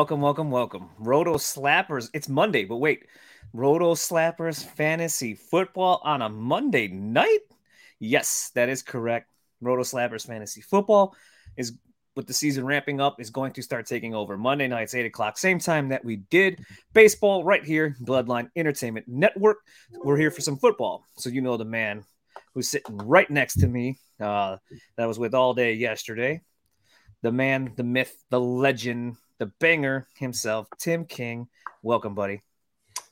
Welcome, welcome, welcome. Roto Slappers. It's Monday, but wait. Roto Slappers Fantasy Football on a Monday night? Yes, that is correct. Roto Slappers Fantasy Football is with the season ramping up is going to start taking over Monday nights, 8 o'clock, same time that we did baseball right here, Bloodline Entertainment Network. We're here for some football. So you know the man who's sitting right next to me uh, that I was with all day yesterday the man, the myth, the legend, the banger himself, Tim King. Welcome, buddy.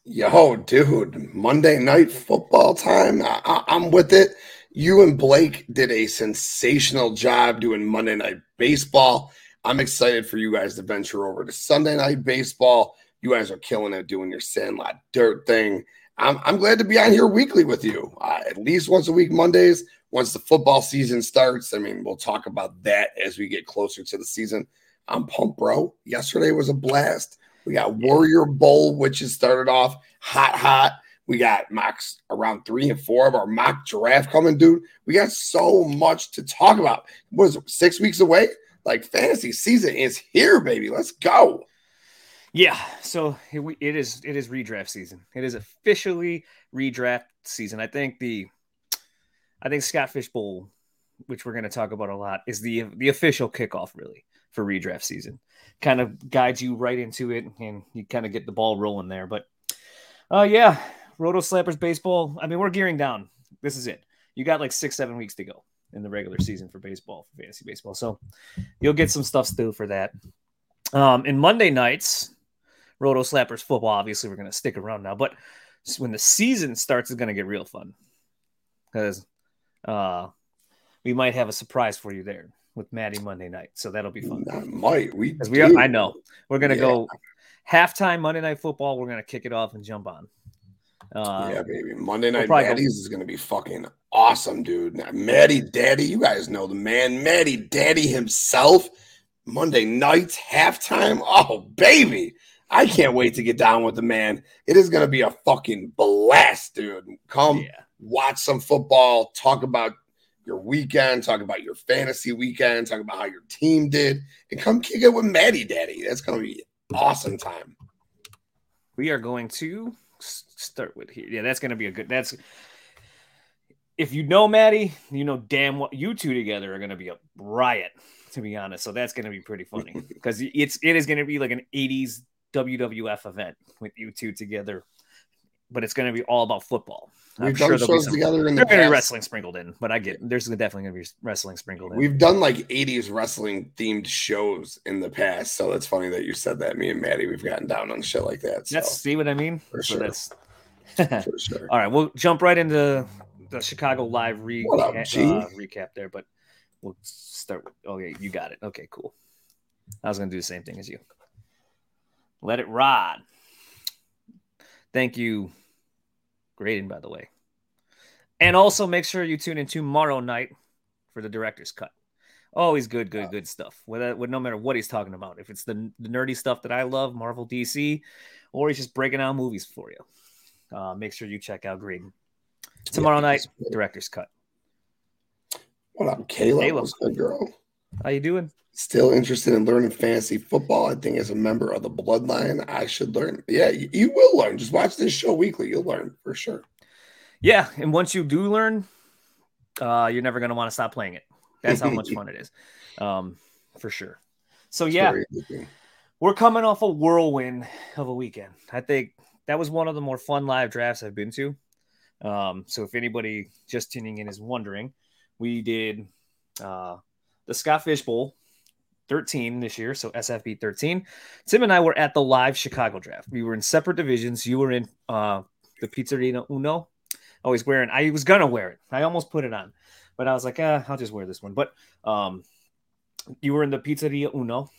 Yo, dude, Monday night football time. I- am with it. You and Blake did a sensational job doing Monday night baseball. I'm excited for you guys to venture over to Sunday night baseball. You guys are killing it doing your Sandlot Dirt thing. I'm, I'm glad to be on here weekly with you, uh, at least once a week, Mondays once the football season starts. I mean, we'll talk about that as we get closer to the season. I'm pumped, bro. Yesterday was a blast. We got Warrior Bowl, which has started off hot, hot. We got mocks around three and four of our mock draft coming, dude. We got so much to talk about. What is it, six weeks away? Like fantasy season is here, baby. Let's go. Yeah, so it, it is it is redraft season. It is officially redraft season. I think the I think Scott Fish Bowl, which we're going to talk about a lot, is the the official kickoff really for redraft season. Kind of guides you right into it, and you kind of get the ball rolling there. But uh, yeah, Roto Slappers baseball. I mean, we're gearing down. This is it. You got like six, seven weeks to go in the regular season for baseball, for fantasy baseball. So you'll get some stuff still for that. Um, in Monday nights, Roto Slappers football. Obviously, we're going to stick around now, but when the season starts, it's going to get real fun because uh, we might have a surprise for you there with Maddie Monday night. So that'll be fun. That might we? we are, I know we're gonna yeah. go halftime Monday night football. We're gonna kick it off and jump on. Uh, yeah, baby. Monday night we'll Maddie's go. is gonna be fucking awesome, dude. Now, Maddie Daddy, you guys know the man, Maddie Daddy himself. Monday nights halftime. Oh, baby. I can't wait to get down with the man. It is going to be a fucking blast, dude. Come yeah watch some football, talk about your weekend, talk about your fantasy weekend, talk about how your team did, and come kick it with Maddie Daddy. That's going to be awesome time. We are going to start with here. Yeah, that's going to be a good. That's if you know Maddie, you know damn what you two together are going to be a riot. To be honest, so that's going to be pretty funny because it's it is going to be like an '80s WWF event with you two together, but it's going to be all about football. We've I'm done sure shows some, together in the past. wrestling sprinkled in, but I get there's definitely going to be wrestling sprinkled in. We've done like 80s wrestling themed shows in the past, so it's funny that you said that. Me and Maddie, we've gotten down on shit like that. So. That's see what I mean. For so sure. That's for sure. All right, we'll jump right into the Chicago live re- up, uh, recap there, but we'll start. With, okay, you got it. Okay, cool. I was going to do the same thing as you. Let it ride. Thank you Graydon, by the way. And also make sure you tune in tomorrow night for the director's cut. Always good, good, good stuff. With, uh, with no matter what he's talking about, if it's the, the nerdy stuff that I love, Marvel, DC, or he's just breaking out movies for you. Uh, make sure you check out Graydon tomorrow yeah, night. Director's cut. What up, Kayla? Kayla. What's good, girl? How you doing? Still interested in learning fantasy football? I think as a member of the Bloodline, I should learn. Yeah, you, you will learn. Just watch this show weekly. You'll learn for sure. Yeah, and once you do learn, uh, you're never going to want to stop playing it. That's how much fun it is, um, for sure. So yeah, we're coming off a whirlwind of a weekend. I think that was one of the more fun live drafts I've been to. Um, so if anybody just tuning in is wondering, we did uh, the Scott Fish Bowl 13 this year, so SFB 13. Tim and I were at the live Chicago draft. We were in separate divisions. You were in uh, the Pizzeria Uno. I was wearing, I was gonna wear it. I almost put it on, but I was like, eh, I'll just wear this one. But um, you were in the Pizzeria Uno.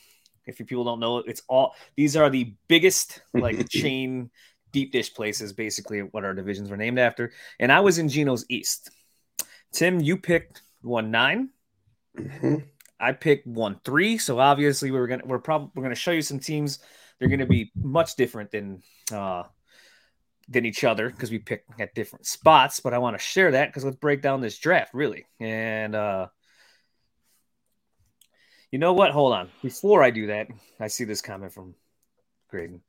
If you people don't know, it's all these are the biggest like chain deep dish places, basically what our divisions were named after. And I was in Gino's East. Tim, you picked one nine. Mm-hmm. I picked one three, so obviously we are gonna we're probably we're gonna show you some teams. They're gonna be much different than uh than each other because we picked at different spots. But I want to share that because let's break down this draft really. And uh You know what? Hold on. Before I do that, I see this comment from Graydon.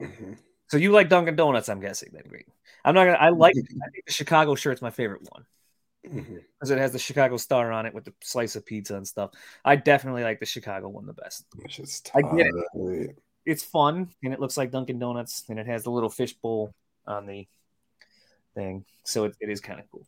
Mm-hmm. So you like Dunkin' Donuts? I'm guessing then, Graydon. I'm not gonna. I like. I think the Chicago shirt's my favorite one because mm-hmm. it has the Chicago star on it with the slice of pizza and stuff. I definitely like the Chicago one the best. I get it. It's fun and it looks like Dunkin' Donuts and it has the little fishbowl on the thing, so it, it is kind of cool.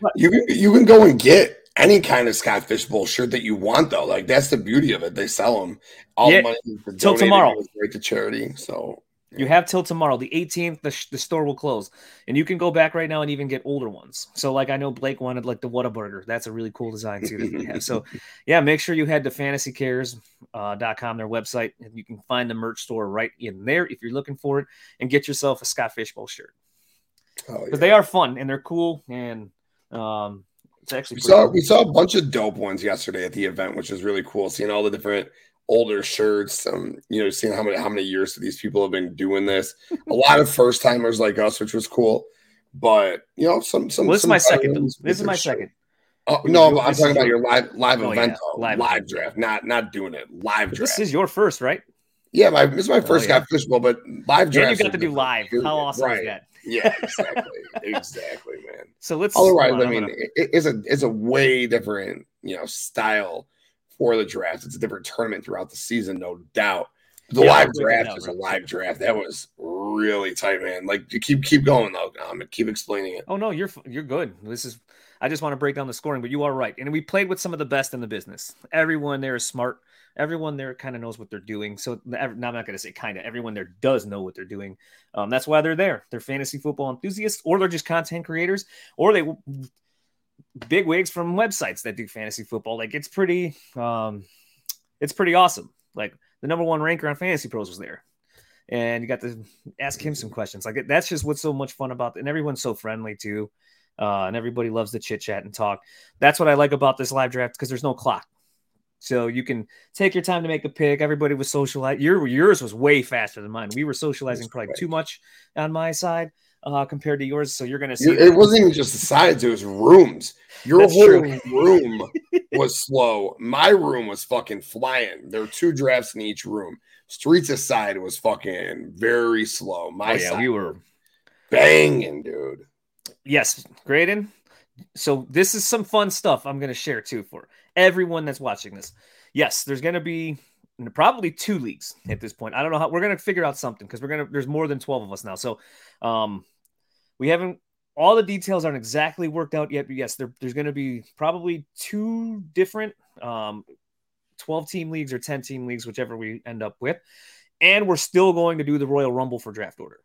But, you can you can go and get any kind of Scott Fishbowl shirt that you want, though. Like that's the beauty of it. They sell them. All yeah, the money till tomorrow. Right to charity. So you have till tomorrow, the 18th. The, the store will close, and you can go back right now and even get older ones. So, like I know Blake wanted like the Whataburger. That's a really cool design too that we have. So, yeah, make sure you head to fantasycares.com, uh, their website, and you can find the merch store right in there if you're looking for it, and get yourself a Scott Fishbowl shirt. Because oh, yeah. they are fun and they're cool, and um, it's actually we saw cool. we saw a bunch of dope ones yesterday at the event, which was really cool. Seeing all the different older shirts. Um, you know, seeing how many how many years these people have been doing this. a lot of first timers like us, which was cool. But you know, some some. Well, this some is my second. This is my shirt. second. Oh no, I'm talking about your live live oh, event, yeah. live, live draft, not not doing it live draft. This is your first, right? Yeah, my this is my first oh, yeah. fishbowl, but live draft. And you got to do live. How awesome right. is that? yeah, exactly, exactly, man. So let's. Otherwise, on, I mean, gonna... it, it's a it's a way different, you know, style for the draft. It's a different tournament throughout the season, no doubt. The yeah, live draft is a live draft. That was really tight, man. Like you keep keep going though, um, keep explaining it. Oh no, you're you're good. This is I just want to break down the scoring, but you are right. And we played with some of the best in the business. Everyone there is smart. Everyone there kind of knows what they're doing. So now I'm not going to say kind of. Everyone there does know what they're doing. Um, that's why they're there. They're fantasy football enthusiasts, or they're just content creators, or they big wigs from websites that do fantasy football. Like it's pretty, um, it's pretty awesome. Like the number one ranker on Fantasy Pros was there, and you got to ask him some questions. Like that's just what's so much fun about, it. and everyone's so friendly too, uh, and everybody loves to chit chat and talk. That's what I like about this live draft because there's no clock. So you can take your time to make a pick. Everybody was socializing. Your yours was way faster than mine. We were socializing probably too much on my side uh, compared to yours. So you're going to see. It wasn't even just the sides; it was rooms. Your That's whole true. room was slow. My room was fucking flying. There were two drafts in each room. Streets aside was fucking very slow. My oh, yeah, we were banging, dude. Yes, Graydon. So this is some fun stuff I'm going to share too for everyone that's watching this. Yes, there's going to be probably two leagues at this point. I don't know how we're gonna figure out something because we're gonna there's more than 12 of us now. So um we haven't all the details aren't exactly worked out yet, but yes, there, there's gonna be probably two different um 12 team leagues or 10 team leagues, whichever we end up with. And we're still going to do the Royal Rumble for draft order.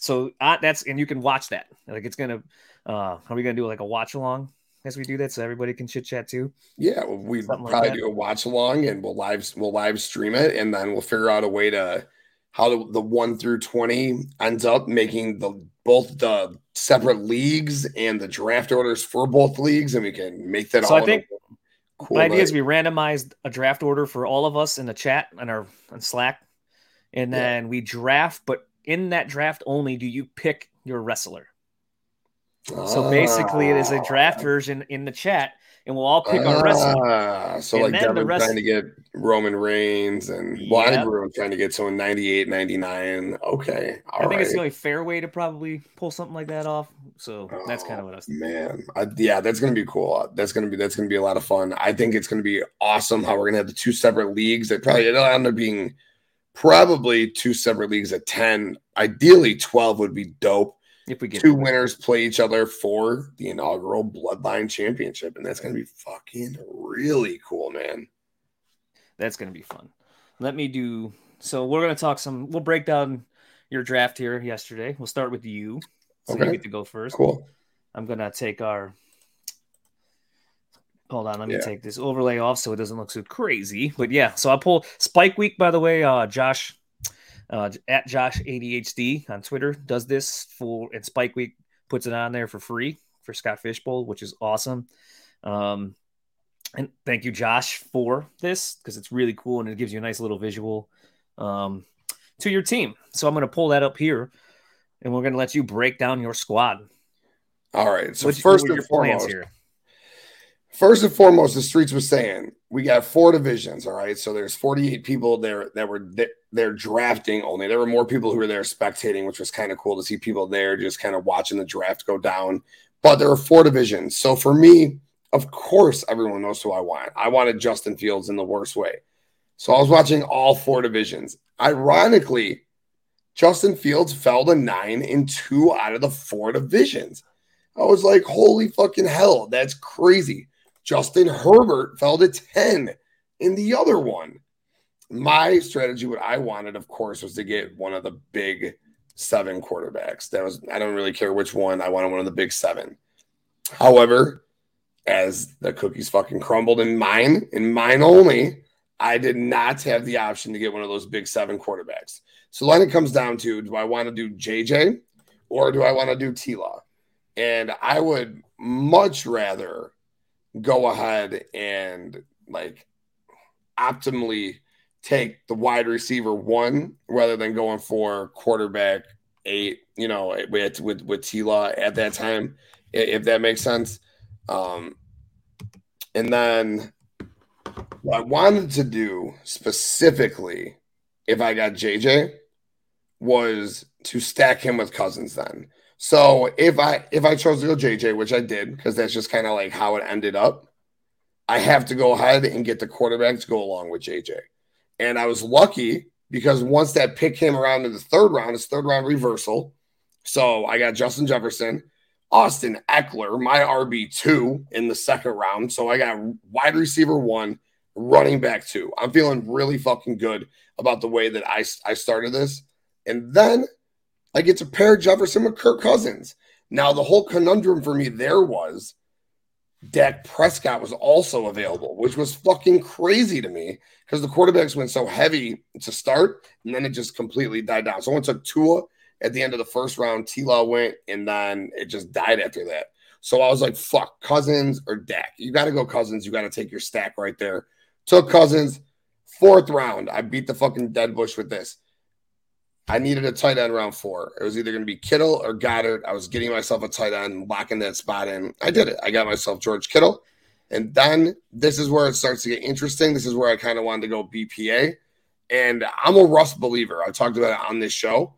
So uh, that's and you can watch that. Like it's gonna uh are we gonna do like a watch along? As we do that so everybody can chit chat too? Yeah, we probably like do a watch along and we'll live we'll live stream it and then we'll figure out a way to how the, the one through twenty ends up making the both the separate leagues and the draft orders for both leagues and we can make that so all. I think cool my idea is we randomized a draft order for all of us in the chat and our on Slack, and then yeah. we draft. But in that draft only, do you pick your wrestler? So basically, it is a draft version in the chat, and we'll all pick our wrestler. Ah, so and like Devin rest- trying to get Roman Reigns, and well, yep. I think we're trying to get someone 98, 99. Okay, I think right. it's the only fair way to probably pull something like that off. So oh, that's kind of what I was. Thinking. Man, I, yeah, that's gonna be cool. That's gonna be that's gonna be a lot of fun. I think it's gonna be awesome how we're gonna have the two separate leagues that probably it'll end up being probably two separate leagues at ten. Ideally, twelve would be dope if we get two winners play each other for the inaugural Bloodline Championship, and that's going to be fucking really cool, man. That's going to be fun. Let me do. So we're going to talk some. We'll break down your draft here yesterday. We'll start with you. So okay. you get to go first. Cool. I'm going to take our. Hold on, let me yeah. take this overlay off so it doesn't look so crazy. But yeah, so I pull Spike Week, by the way. Uh, Josh uh, at Josh ADHD on Twitter does this for and Spike Week puts it on there for free for Scott Fishbowl, which is awesome. Um, and thank you, Josh, for this because it's really cool and it gives you a nice little visual um, to your team. So I'm going to pull that up here, and we're going to let you break down your squad. All right. So What's, first and foremost, here? First and foremost, the streets were saying we got four divisions. All right, so there's 48 people there that were they're drafting only. There were more people who were there spectating, which was kind of cool to see people there just kind of watching the draft go down. But there are four divisions. So for me, of course, everyone knows who I want. I wanted Justin Fields in the worst way. So I was watching all four divisions. Ironically, Justin Fields fell to nine in two out of the four divisions. I was like, holy fucking hell, that's crazy. Justin Herbert fell to 10 in the other one. My strategy, what I wanted, of course, was to get one of the big seven quarterbacks. That was, I don't really care which one. I wanted one of the big seven. However, as the cookies fucking crumbled in mine, in mine only, I did not have the option to get one of those big seven quarterbacks. So then it comes down to do I want to do JJ or do I want to do T Law? And I would much rather go ahead and like optimally take the wide receiver one rather than going for quarterback eight, you know, with with, with T Law at that time, if that makes sense. Um, and then what I wanted to do specifically, if I got JJ, was to stack him with Cousins then. So if I if I chose to go JJ, which I did, because that's just kind of like how it ended up, I have to go ahead and get the quarterback to go along with JJ. And I was lucky because once that pick came around in the third round, it's third round reversal. So I got Justin Jefferson, Austin Ekeler, my RB2 in the second round. So I got wide receiver one, running back two. I'm feeling really fucking good about the way that I, I started this. And then I get to pair Jefferson with Kirk Cousins. Now, the whole conundrum for me there was Dak Prescott was also available, which was fucking crazy to me because the quarterbacks went so heavy to start and then it just completely died down. Someone took Tua at the end of the first round. T Law went, and then it just died after that. So I was like, fuck, Cousins or Dak. You got to go Cousins. You got to take your stack right there. Took Cousins, fourth round. I beat the fucking dead bush with this. I needed a tight end round four. It was either going to be Kittle or Goedert. I was getting myself a tight end, locking that spot in. I did it. I got myself George Kittle. And then this is where it starts to get interesting. This is where I kind of wanted to go BPA. And I'm a Russ believer. I talked about it on this show.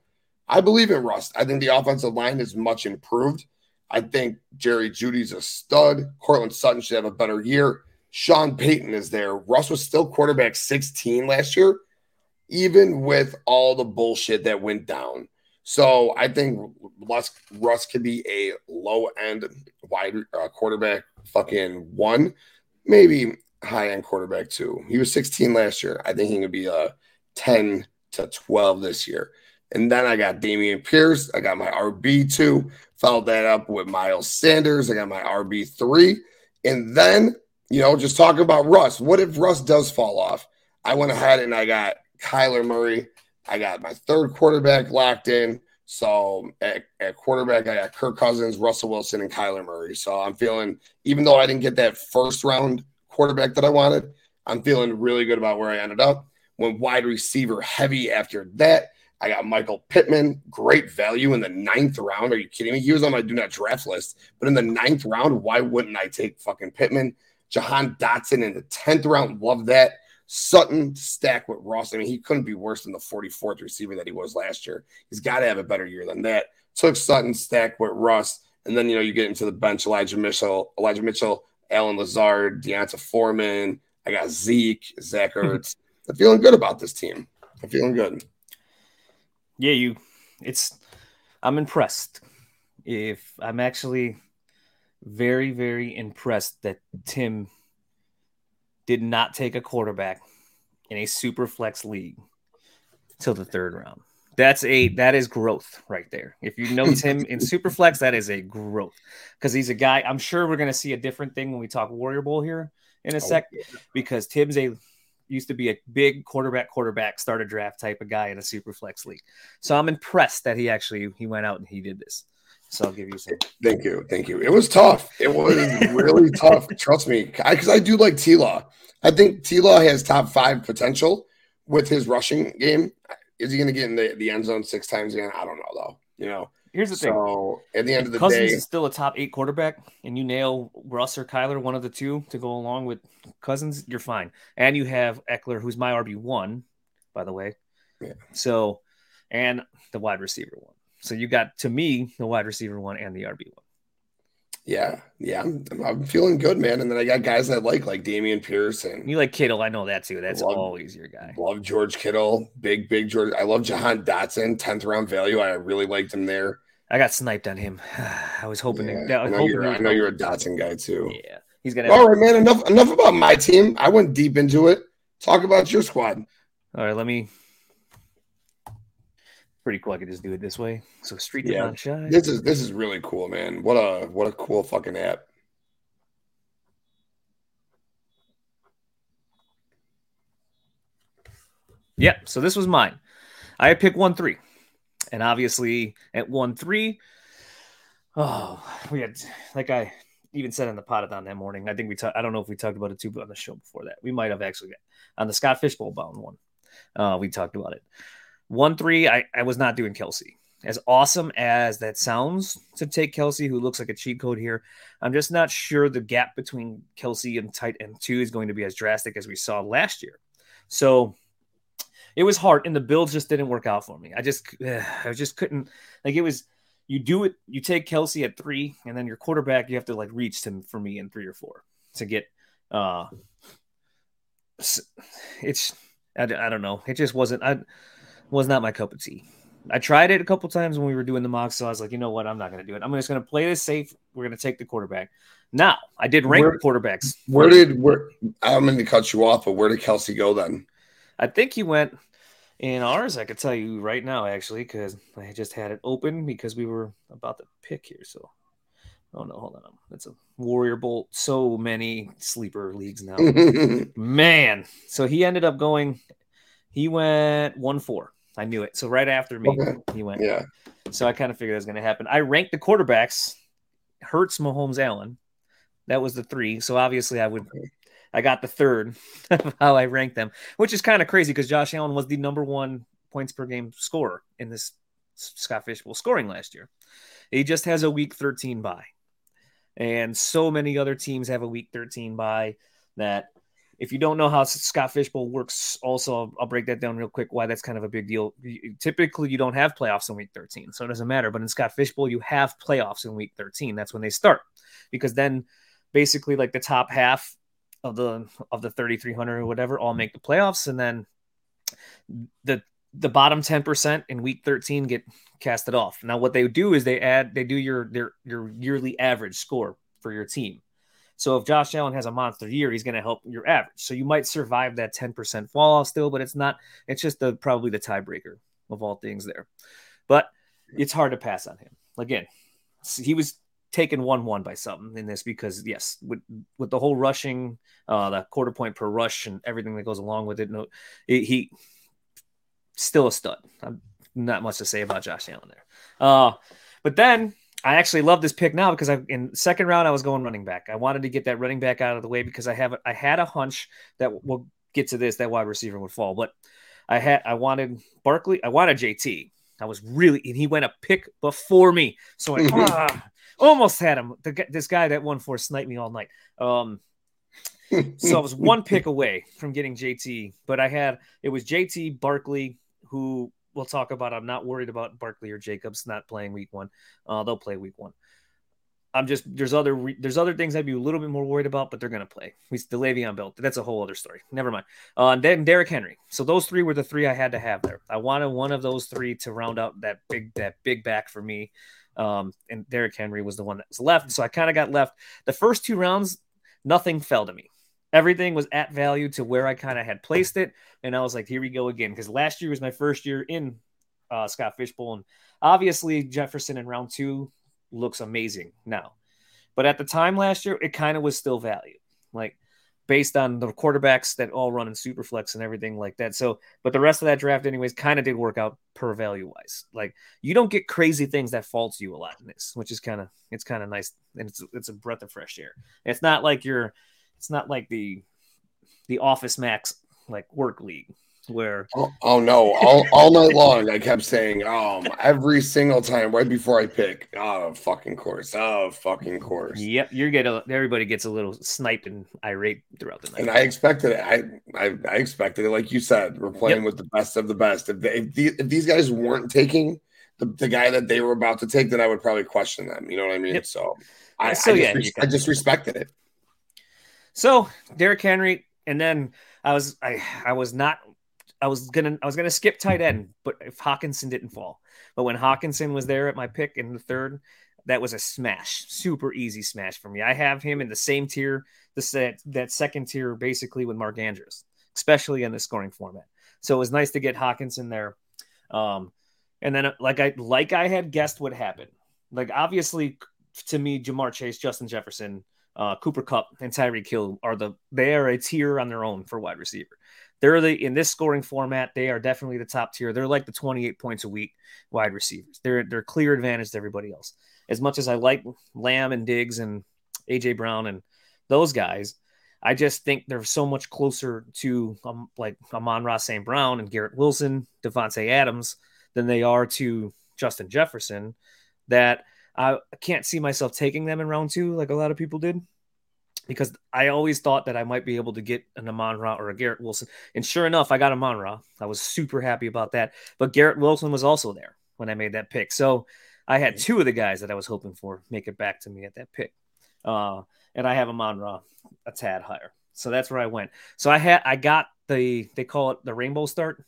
I believe in Russ. I think the offensive line is much improved. I think Jerry Jeudy's a stud. Courtland Sutton should have a better year. Sean Payton is there. Russ was still quarterback 16 last year, even with all the bullshit that went down. So I think Russ, Russ could be a low end wide uh, quarterback, fucking one, maybe high end quarterback two. He was 16 last year. I think he could be a 10 to 12 this year. And then I got Dameon Pierce. I got my RB2. Followed that up with Miles Sanders. I got my RB3. And then, you know, just talking about Russ. What if Russ does fall off? I went ahead and I got Kyler Murray. I got my third quarterback locked in. So at, at, quarterback, I got Kirk Cousins, Russell Wilson, and Kyler Murray. So I'm feeling, even though I didn't get that first round quarterback that I wanted, I'm feeling really good about where I ended up. Went wide receiver heavy after that. I got Michael Pittman, great value in the ninth round. Are you kidding me? He was on my do not draft list, but in the ninth round, why wouldn't I take fucking Pittman? Jahan Dotson in the 10th round, love that. Sutton stack with Ross. I mean, he couldn't be worse than the 44th receiver that he was last year. He's got to have a better year than that. Took Sutton, stack with Russ, and then you know you get into the bench, Elijah Mitchell, Elijah Mitchell, Allen Lazard, D'Onta Foreman. I got Zeke, Zach Ertz. I'm feeling good about this team. I'm feeling good yeah, you it's I'm impressed. If I'm actually very, very impressed that Tim did not take a quarterback in a super flex league till the third round. That's a that is growth right there. If you know Tim in super flex, that is a growth because he's a guy. I'm sure we're gonna see a different thing when we talk Warrior Bowl here in a oh, sec because Tim's a used to be a big quarterback, quarterback, start a draft type of guy in a super flex league. So I'm impressed that he actually he went out and he did this. So I'll give you some. Thank you, thank you. It was tough. It was really tough. Trust me, because I, I, do like T Law. I think T Law has top five potential with his rushing game. Is he going to get in the, the end zone six times again? I don't know though. You know, Here's the thing. So at the end of the Cousins day, Cousins is still a top eight quarterback, and you nail Russ or Kyler, one of the two, to go along with Cousins, you're fine. And you have Ekeler, who's my RB one, by the way. Yeah. So, and the wide receiver one. So you got to me the wide receiver one and the RB one. Yeah, yeah, I'm, I'm, feeling good, man. And then I got guys I like, like Dameon Pierce and you like Kittle. I know that too. That's love, always your guy. Love George Kittle, big, big George. I love Jahan Dotson, tenth round value. I really liked him there. I got sniped on him. I was hoping. Yeah, to, I, I, know, you're, I know you're a Dotson guy too. Yeah, he's gonna. All right, man. Enough, enough about my team. I went deep into it. Talk about your squad. All right, let me pretty cool. I could just do it this way. So street yeah, This is this is really cool, man. What a what a cool fucking app. Yeah, so this was mine. I picked one three, and obviously at one three, oh, we had like I even said in the pot on that morning. I think we talked. I don't know if we talked about it too, but on the show before that, we might have actually on the Scott Fishbowl bound one. Uh, we talked about it. One three, I, I was not doing Kelce. As awesome as that sounds to take Kelce, who looks like a cheat code here, I'm just not sure the gap between Kelce and tight end two is going to be as drastic as we saw last year. So it was hard, and the builds just didn't work out for me. I just, I just couldn't. Like it was, you do it, you take Kelce at three, and then your quarterback, you have to like reach him for me in three or four to get. uh It's, I, I don't know. It just wasn't. I was not my cup of tea. I tried it a couple times when we were doing the mock, so I was like, you know what, I'm not going to do it. I'm just going to play this safe. We're going to take the quarterback. Now, I did rank where, quarterbacks. Where did where? I'm going to cut you off, but where did Kelce go then? I think he went in ours. I could tell you right now, actually, because I just had it open because we were about to pick here. So, oh no, hold on, it's a Warrior Bowl. So many sleeper leagues now, man. So he ended up going. He went one four. I knew it. So right after me, okay. he went. Yeah. So I kind of figured that was going to happen. I ranked the quarterbacks: Hurts, Mahomes, Allen. That was the three. So obviously, I would. I got the third how I ranked them, which is kind of crazy because Josh Allen was the number one points per game scorer in this Scott Fishbowl scoring last year. He just has a week 13 bye. And so many other teams have a week 13 bye that if you don't know how Scott Fishbowl works, also I'll, I'll, break that down real quick. Why that's kind of a big deal. Typically, you don't have playoffs in Week 13, so it doesn't matter. But in Scott Fishbowl, you have playoffs in Week 13. That's when they start, because then basically like the top half of the of the 3,300 or whatever all make the playoffs, and then the the bottom 10% in week 13 get casted off. Now what they do is they add they do your their your yearly average score for your team. So if Josh Allen has a monster year, he's going to help your average. So you might survive that 10% fall off still, but it's not, it's just the probably the tiebreaker of all things there. But it's hard to pass on him. Again, he was taken 1 1 by something in this because, yes, with, with the whole rushing, uh, the quarter point per rush and everything that goes along with it, no, it, he still a stud. I'm not much to say about Josh Allen there. Uh, but then I actually love this pick now because I in second round I was going running back. I wanted to get that running back out of the way because I have I had a hunch that we'll get to this that wide receiver would fall, but I had I wanted Barkley, I wanted JT. I was really and he went a pick before me, so I ah, almost had him. The, this guy that won for sniped me all night. Um, so I was one pick away from getting JT, but I had it was JT Barkley who we'll talk about. I'm not worried about Barkley or Jacobs not playing week one. Uh, they'll play week one. I'm just there's other re- there's other things I'd be a little bit more worried about, but they're gonna play. He's the Le'Veon Bell. That's a whole other story. Never mind. Uh, and then Derrick Henry. So those three were the three I had to have there. I wanted one of those three to round out that big that big back for me. Um, and Derrick Henry was the one that was left. So I kind of got left. The first two rounds, nothing fell to me everything was at value to where I kind of had placed it. And I was like, here we go again. Because last year was my first year in uh, Scott Fishbowl. And obviously, Jefferson in round two looks amazing now. But at the time last year, it kind of was still value. Like, based on the quarterbacks that all run in superflex and everything like that. So, but the rest of that draft, anyways, kind of did work out per value wise. Like you don't get crazy things that fall to you a lot in this, which is kind of it's kind of nice and it's it's a breath of fresh air. It's not like you're it's not like the the Office Max like work league where oh, oh, no. All, all night long i kept saying um every single time right before i pick oh fucking course oh fucking course. Yep you're getting everybody gets a little sniped and irate throughout the night. And i expected it i i, I expected it like you said we're playing yep. with the best of the best. If, they, if, the, if these guys weren't taking the, the guy that they were about to take then i would probably question them you know what i mean? Yep. so I, so, I, just, yeah, I just respected it so Derrick Henry, and then I was I I was not I was gonna I was gonna skip tight end, but if Hockenson didn't fall, but when Hockenson was there at my pick in the third, that was a smash, super easy smash for me. I have him in the same tier, the set that second tier basically with Mark Andrews, especially in the scoring format. So it was nice to get Hockenson there. Um, and then like I like I had guessed what happened. Like obviously to me, Ja'Marr Chase, Justin Jefferson, uh, Cooper Kupp and Tyreek Hill are the they are a tier on their own for wide receiver. They're the in this scoring format, they are definitely the top tier. They're like the 28 points a week wide receivers. They're they're clear advantage to everybody else. As much as I like Lamb and Diggs and AJ Brown and those guys, I just think they're so much closer to um, like Amon-Ra St. Brown and Garrett Wilson, Davante Adams than they are to Justin Jefferson that I can't see myself taking them in round two like a lot of people did because I always thought that I might be able to get an Amon Ra or a Garrett Wilson. And sure enough, I got Amon Ra. I was super happy about that. But Garrett Wilson was also there when I made that pick. So I had two of the guys that I was hoping for make it back to me at that pick. Uh, and I have Amon Ra a tad higher. So that's where I went. So I had I got the they call it the rainbow start.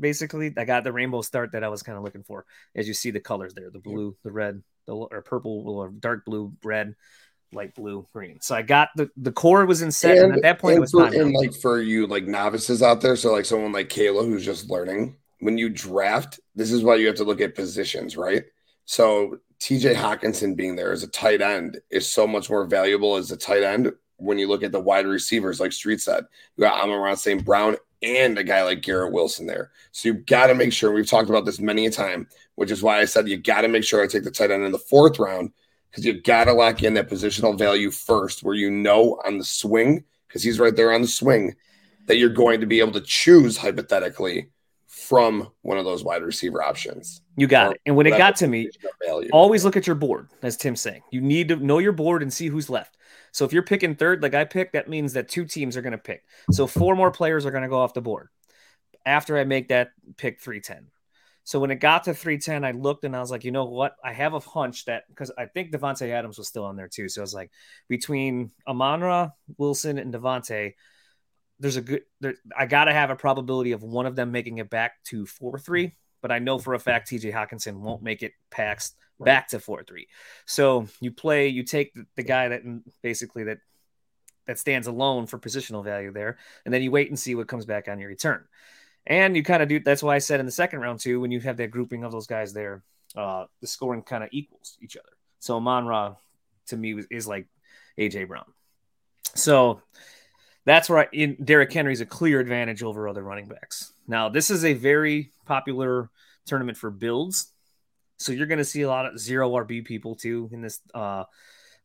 Basically, I got the rainbow start that I was kind of looking for. As you see the colors there, the blue, the red, the or purple or dark blue, red, light blue, green. So I got the the core was in set, and, and at that point it was for, and like for you like novices out there, so like someone like Kayla who's just learning. When you draft, this is why you have to look at positions, right? So TJ Hockenson being there as a tight end is so much more valuable as a tight end when you look at the wide receivers, like Street said. You got Amon-Ra St. Brown and a guy like Garrett Wilson there. So you've got to make sure, we've talked about this many a time, which is why I said you got to make sure I take the tight end in the fourth round because you got to lock in that positional value first, where you know on the swing, because he's right there on the swing, that you're going to be able to choose hypothetically from one of those wide receiver options. You got it. And when it got to me, always look at your board, as Tim's saying. You need to know your board and see who's left. So if you're picking third, like I picked, that means that two teams are going to pick. So four more players are going to go off the board after I make that pick 310. So when it got to 310, I looked and I was like, you know what? I have a hunch that because I think Davante Adams was still on there too. So I was like, between Amon-Ra, Wilson, and Davante, there's a good. There, I gotta have a probability of one of them making it back to four three. But I know for a fact T.J. Hockenson won't make it past right. back to four three. So you play, you take the, the guy that basically that that stands alone for positional value there, and then you wait and see what comes back on your return. And you kind of do that's why I said in the second round too, when you have that grouping of those guys there, uh, the scoring kind of equals each other. So Amon Ra to me is like AJ Brown. So that's where I, in, Derrick Henry's a clear advantage over other running backs. Now, this is a very popular tournament for builds. So you're going to see a lot of zero RB people too in this. Uh,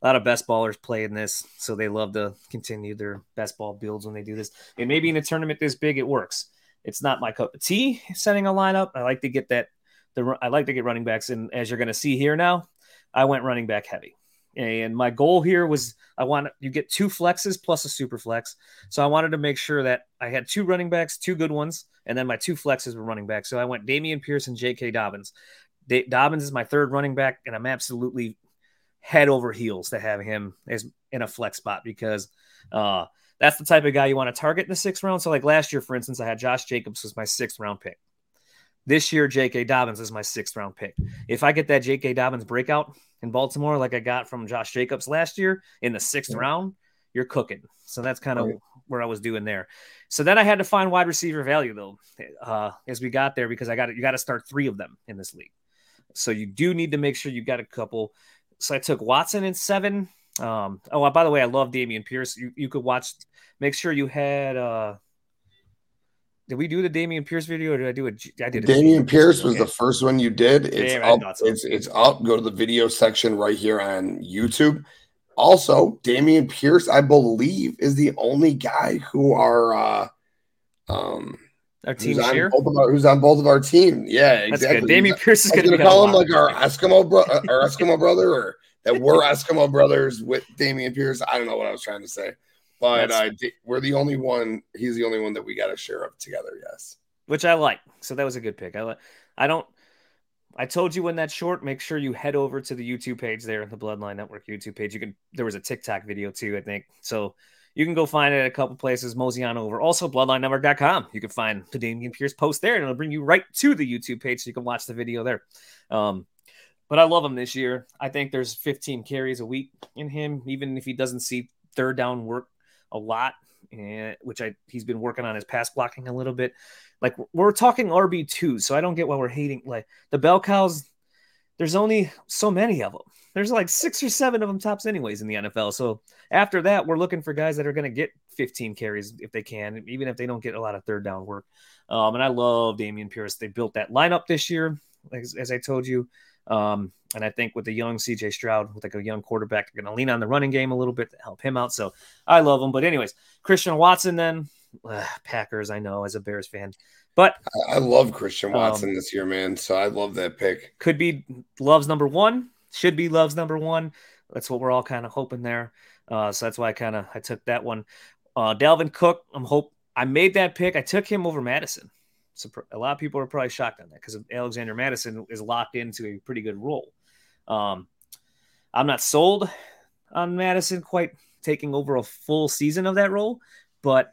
a lot of best ballers play in this, so they love to continue their best ball builds when they do this. And maybe in a tournament this big, it works. It's not my cup of tea setting a lineup. I like to get that. The I like to get running backs, and as you're going to see here now, I went running back heavy. And my goal here was I want you get two flexes plus a super flex. So I wanted to make sure that I had two running backs, two good ones, and then my two flexes were running back. So I went Dameon Pierce and J.K. Dobbins. D- Dobbins is my third running back, and I'm absolutely head over heels to have him as in a flex spot because uh, that's the type of guy you want to target in the sixth round. So, like last year, for instance, I had Josh Jacobs was my sixth round pick. This year, J.K. Dobbins is my sixth round pick. If I get that J.K. Dobbins breakout in Baltimore, like I got from Josh Jacobs last year in the sixth round, you're cooking. So that's kind of right. where I was doing there. So then I had to find wide receiver value though, uh, as we got there because I got you got to start three of them in this league. So you do need to make sure you got a couple. So I took Watson in seven. Um, oh, by the way, I love Dameon Pierce. You you could watch. Make sure you had uh, did we do the Dameon Pierce video or did I do it? I did. Dameon Pierce was okay. the first one you did. It's yeah, up. So. It's it's up. Go to the video section right here on YouTube. Also, Dameon Pierce, I believe, is the only guy who are uh, um Our team who's. On our, who's on both of our team? Yeah, That's exactly. good. Dameon Pierce is going to call him like our Eskimo bro, uh, our Eskimo brother, or that we're Eskimo brothers with Dameon Pierce. I don't know what I was trying to say, but uh, we're the only one. He's the only one that we got to share up together. Yes, which I like. So that was a good pick. I like. I don't. I told you when that's short, make sure you head over to the YouTube page there, in the Bloodline Network YouTube page. You can there was a TikTok video too, I think. So you can go find it at a couple places, mosey on over. Also, bloodlinenetwork.com. You can find the Dameon Pierce post there, and it'll bring you right to the YouTube page so you can watch the video there. Um, but I love him this year. I think there's 15 carries a week in him, even if he doesn't see third down work a lot, and, which I he's been working on his pass blocking a little bit. Like we're talking RB two, so I don't get why we're hating like the bell cows. There's only so many of them. There's like six or seven of them tops, anyways, in the NFL. So after that, we're looking for guys that are going to get 15 carries if they can, even if they don't get a lot of third down work. Um, and I love Dameon Pierce. They built that lineup this year, as, as I told you. Um, and I think with the young CJ Stroud, with like a young quarterback, they're going to lean on the running game a little bit to help him out. So I love him. But anyways, Christian Watson then uh, Packers. I know as a Bears fan, but I, I love Christian Watson um, this year, man. So I love that pick. Could be Love's number one. Should be Love's number one. That's what we're all kind of hoping there. Uh, so that's why I kind of I took that one. Uh, Dalvin Cook. I'm hope I made that pick. I took him over Mattison. A lot of people are probably shocked on that because Alexander Mattison is locked into a pretty good role. Um, I'm not sold on Mattison quite taking over a full season of that role, but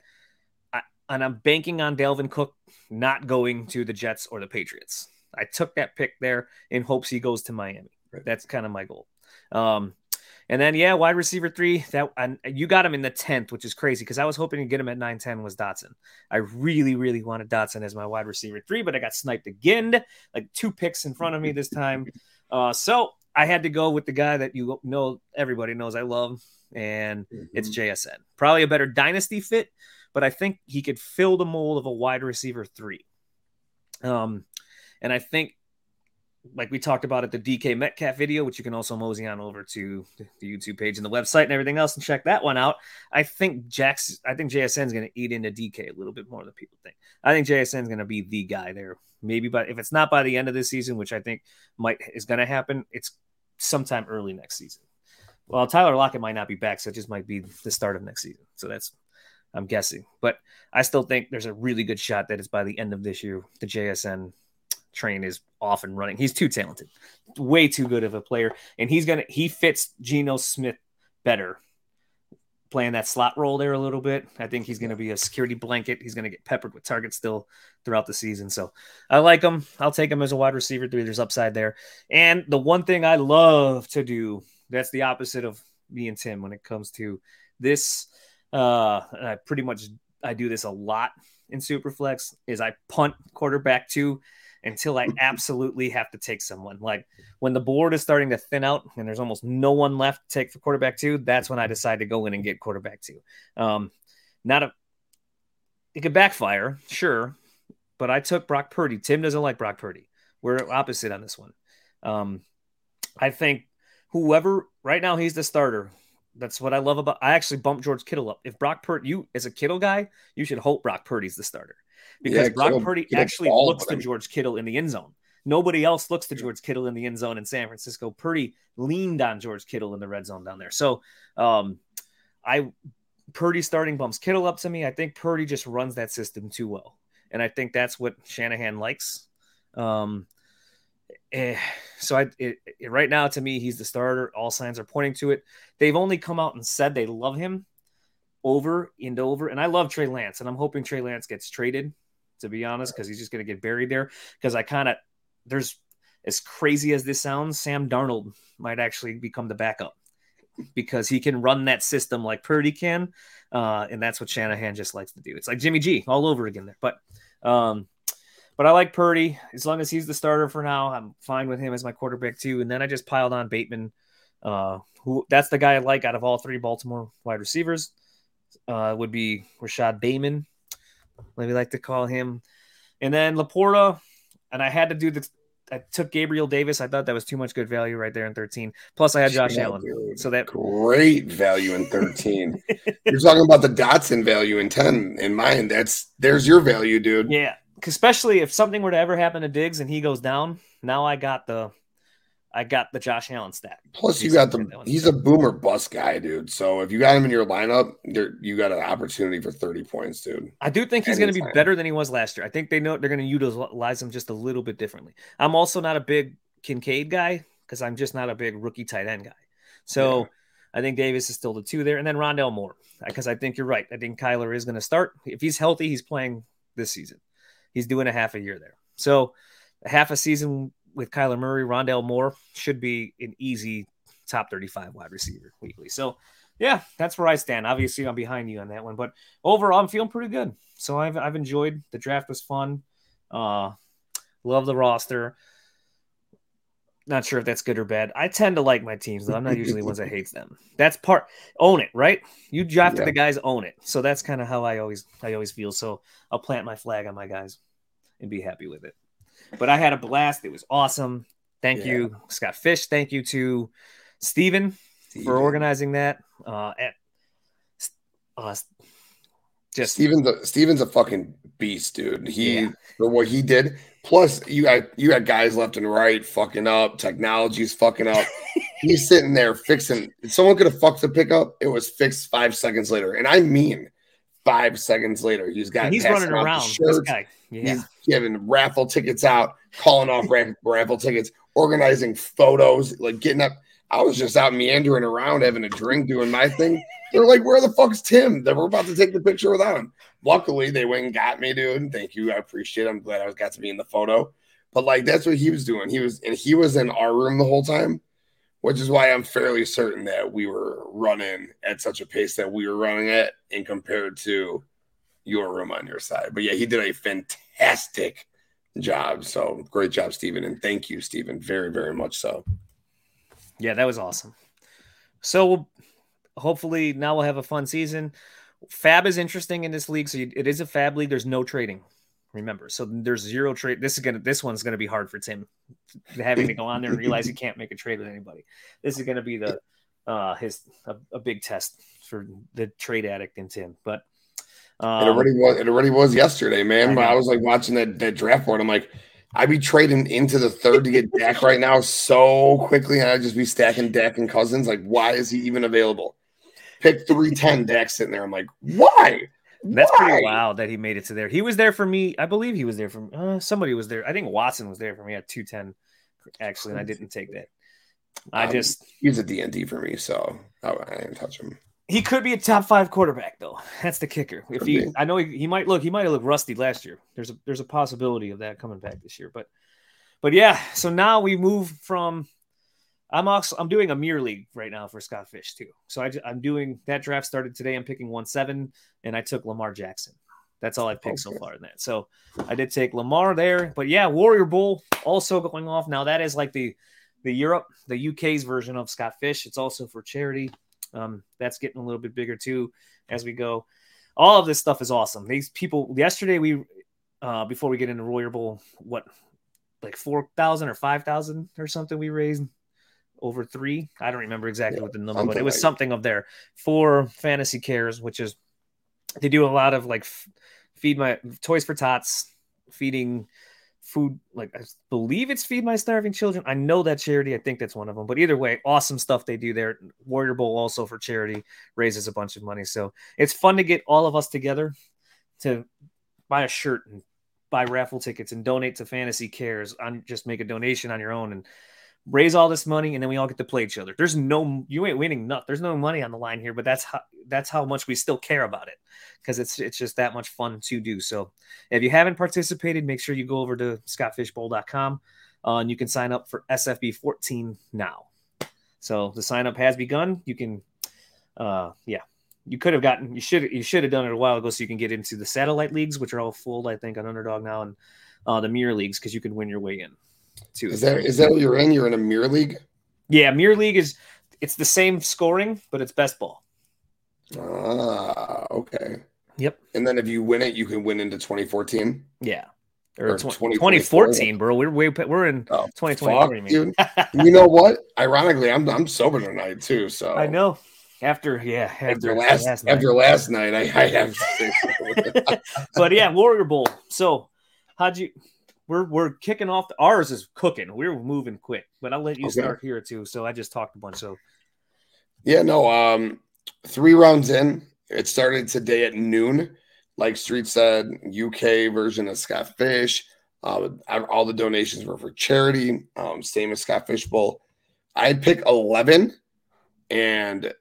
I, and I'm banking on Dalvin Cook not going to the Jets or the Patriots. I took that pick there in hopes he goes to Miami. Right. That's kind of my goal. Um, and then yeah, wide receiver three. That and you got him in the tenth, which is crazy because I was hoping to get him at nine ten was Dotson. I really, really wanted Dotson as my wide receiver three, but I got sniped again, like two picks in front of me this time. Uh, so I had to go with the guy that you know everybody knows I love, and mm-hmm. it's JSN. Probably a better dynasty fit, but I think he could fill the mold of a wide receiver three. Um, and I think like we talked about at the DK Metcalf video, which you can also mosey on over to the YouTube page and the website and everything else and check that one out. I think Jack's, I think JSN is going to eat into DK a little bit more than people think. I think JSN is going to be the guy there. Maybe, but if it's not by the end of this season, which I think might is going to happen, it's sometime early next season. Well, Tyler Lockett might not be back, so it just might be the start of next season. So that's I'm guessing, but I still think there's a really good shot that it's by the end of this year. The JSN train is off and running. He's too talented, way too good of a player, and he's gonna he fits Geno Smith better playing that slot role there a little bit. I think he's going to be a security blanket. He's going to get peppered with targets still throughout the season. So I like him. I'll take him as a wide receiver three. There's upside there. And the one thing I love to do, that's the opposite of me and Tim when it comes to this. Uh, I pretty much I do this a lot in Superflex is I punt quarterback two until I absolutely have to take someone. Like when the board is starting to thin out and there's almost no one left to take for quarterback two, that's when I decide to go in and get quarterback two. Um, not a, it could backfire, sure, but I took Brock Purdy. Tim doesn't like Brock Purdy. We're opposite on this one. Um, I think whoever right now he's the starter. That's what I love about. I actually bumped George Kittle up. If Brock Purdy, you as a Kittle guy, you should hope Brock Purdy's the starter because yeah, Brock Kittle, Purdy Kittle actually looks to George Kittle in the end zone. Nobody else looks to George Kittle in the end zone in San Francisco. Purdy leaned on George Kittle in the red zone down there. So, um, I Purdy starting bumps Kittle up to me. I think Purdy just runs that system too well, and I think that's what Shanahan likes. Um, eh, so I it, it, right now to me he's the starter. All signs are pointing to it. They've only come out and said they love him over and over. And I love Trey Lance, and I'm hoping Trey Lance gets traded, to be honest, because he's just going to get buried there. Because I kind of, there's, as crazy as this sounds, Sam Darnold might actually become the backup because he can run that system like Purdy can. Uh, and that's what Shanahan just likes to do. It's like Jimmy G all over again there. But, um, but I like Purdy as long as he's the starter for now. I'm fine with him as my quarterback too. And then I just piled on Bateman, uh, who that's the guy I like out of all three Baltimore wide receivers uh, would be Rashod Bateman, we like to call him. And then LaPorta, and I had to do the. I took Gabriel Davis. I thought that was too much good value right there in 13. Plus, I had Josh yeah, Allen. Dude. So that great value in 13. You're talking about the Dotson value in 10. In mine, that's there's your value, dude. Yeah, especially if something were to ever happen to Diggs and he goes down, now I got the I got the Josh Allen stat. Plus, you got the he's a boomer bust guy, dude. So if you got him in your lineup, you got an opportunity for 30 points, dude. I do think he's going to be better than he was last year. I think they know they're going to utilize him just a little bit differently. I'm also not a big Kincaid guy because I'm just not a big rookie tight end guy. So yeah. I think Davis is still the two there, and then Rondale Moore because I think you're right. I think Kyler is going to start if he's healthy. He's playing this season. He's doing a half a year there. So half a season with Kyler Murray, Rondale Moore should be an easy top 35 wide receiver weekly. So, yeah, that's where I stand. Obviously, I'm behind you on that one, but overall, I'm feeling pretty good. So I've I've enjoyed the draft was fun. Uh, love the roster. Not sure if that's good or bad. I tend to like my teams, though. I'm not usually the ones that hates them. That's part own it, right? You drafted yeah. the guys, own it. So that's kind of how I always I always feel. So I'll plant my flag on my guys and be happy with it. But I had a blast. It was awesome. Thank yeah. you, Scott Fish. Thank you to Steven, Steven. for organizing that. Uh, at, uh, just Steven's a, Steven's a fucking beast, dude. He yeah. for what he did. Plus, you got you got guys left and right fucking up. Technology's fucking up. He's sitting there fixing. Someone could have fucked the pickup. It was fixed five seconds later, and I mean five seconds later. He's got he's running around. This guy. Yeah. He's giving raffle tickets out, calling off raffle tickets, organizing photos, like getting up. I was just out meandering around having a drink, doing my thing. They're like, "Where the fuck's Tim?" That we're about to take the picture without him. Luckily, they went and got me, dude. Thank you. I appreciate it. I'm glad I got to be in the photo. But like, that's what he was doing. He was, and he was in our room the whole time which is why I'm fairly certain that we were running at such a pace that we were running at in compared to your room on your side. But yeah, he did a fantastic job. So great job, Stephen. And thank you, Stephen, very, very much so. Yeah, that was awesome. So hopefully now we'll have a fun season. FAAB is interesting in this league. So it is a FAAB league. There's no trading. Remember, so there's zero trade. This is gonna. This one's gonna be hard for Tim, having to go on there and realize he can't make a trade with anybody. This is gonna be the uh his a, a big test for the trade addict in Tim. But um, it already was. It already was yesterday, man. I, I was like watching that that draft board. I'm like, I'd be trading into the third to get Dak right now so quickly, and I'd just be stacking Dak and Cousins. Like, why is he even available? Pick three ten, Dak sitting there. I'm like, why? That's Why? pretty wild that he made it to there. He was there for me. I believe he was there for uh, somebody was there. I think Watson was there for me at 210 actually, and I didn't take that. I um, just he's a DND for me, so I, I didn't touch him. He could be a top five quarterback though. That's the kicker. If could he, be. I know he, he might look. He might have looked rusty last year. There's a there's a possibility of that coming back this year, but but yeah. So now we move from I'm also I'm doing a mirror league right now for Scott Fish too. So I, am doing that draft started today. I'm picking one seven, and I took Lamar Jackson. That's all I picked so far in that. So I did take Lamar there, but yeah, Warrior Bowl also going off now. That is like the the Europe, the UK's version of Scott Fish. It's also for charity. Um, that's getting a little bit bigger too as we go. All of this stuff is awesome. These people yesterday we uh, before we get into Warrior Bowl, what like four thousand or five thousand or something we raised over three. I don't remember exactly yeah, what the number, but it was like something of there for Fantasy Cares, which is they do a lot of like feed my toys for tots, feeding food. Like I believe it's feed my starving children. I know that charity. I think that's one of them. But either way, awesome stuff they do there. Warrior Bowl also for charity raises a bunch of money, so it's fun to get all of us together to buy a shirt and buy raffle tickets and donate to Fantasy Cares. On just make a donation on your own and raise all this money and then we all get to play each other. There's no you ain't winning nothing. There's no money on the line here, but that's how that's how much we still care about it because it's it's just that much fun to do. So if you haven't participated, make sure you go over to scottfishbowl.com uh, and you can sign up for SFB 14 now. So the sign up has begun. You can uh yeah. You could have gotten you should you should have done it a while ago so you can get into the satellite leagues, which are all full, I think, on underdog now and uh, the mirror leagues because you can win your way in too. Is that is that what you're in? You're in a mirror league? Yeah, mirror league is it's the same scoring, but it's best ball. Ah, okay. Yep. And then if you win it, you can win into 2014. Yeah. Or, or 2014, bro. We're way we're in oh, 2023, dude. you know what? Ironically, I'm I'm sober tonight too. So I know. After yeah, after, after last, last after last night, I, I have. but yeah, Warrior Bowl. So how'd you? We're we're kicking off. The, ours is cooking. We're moving quick, but I'll let you okay. start here too. So I just talked a bunch. So yeah, no. Um, three rounds in. It started today at noon. Like Street said, UK version of Scott Fish. Uh, all the donations were for charity. Um, same as Scott Fish Bowl. I'd pick 11, and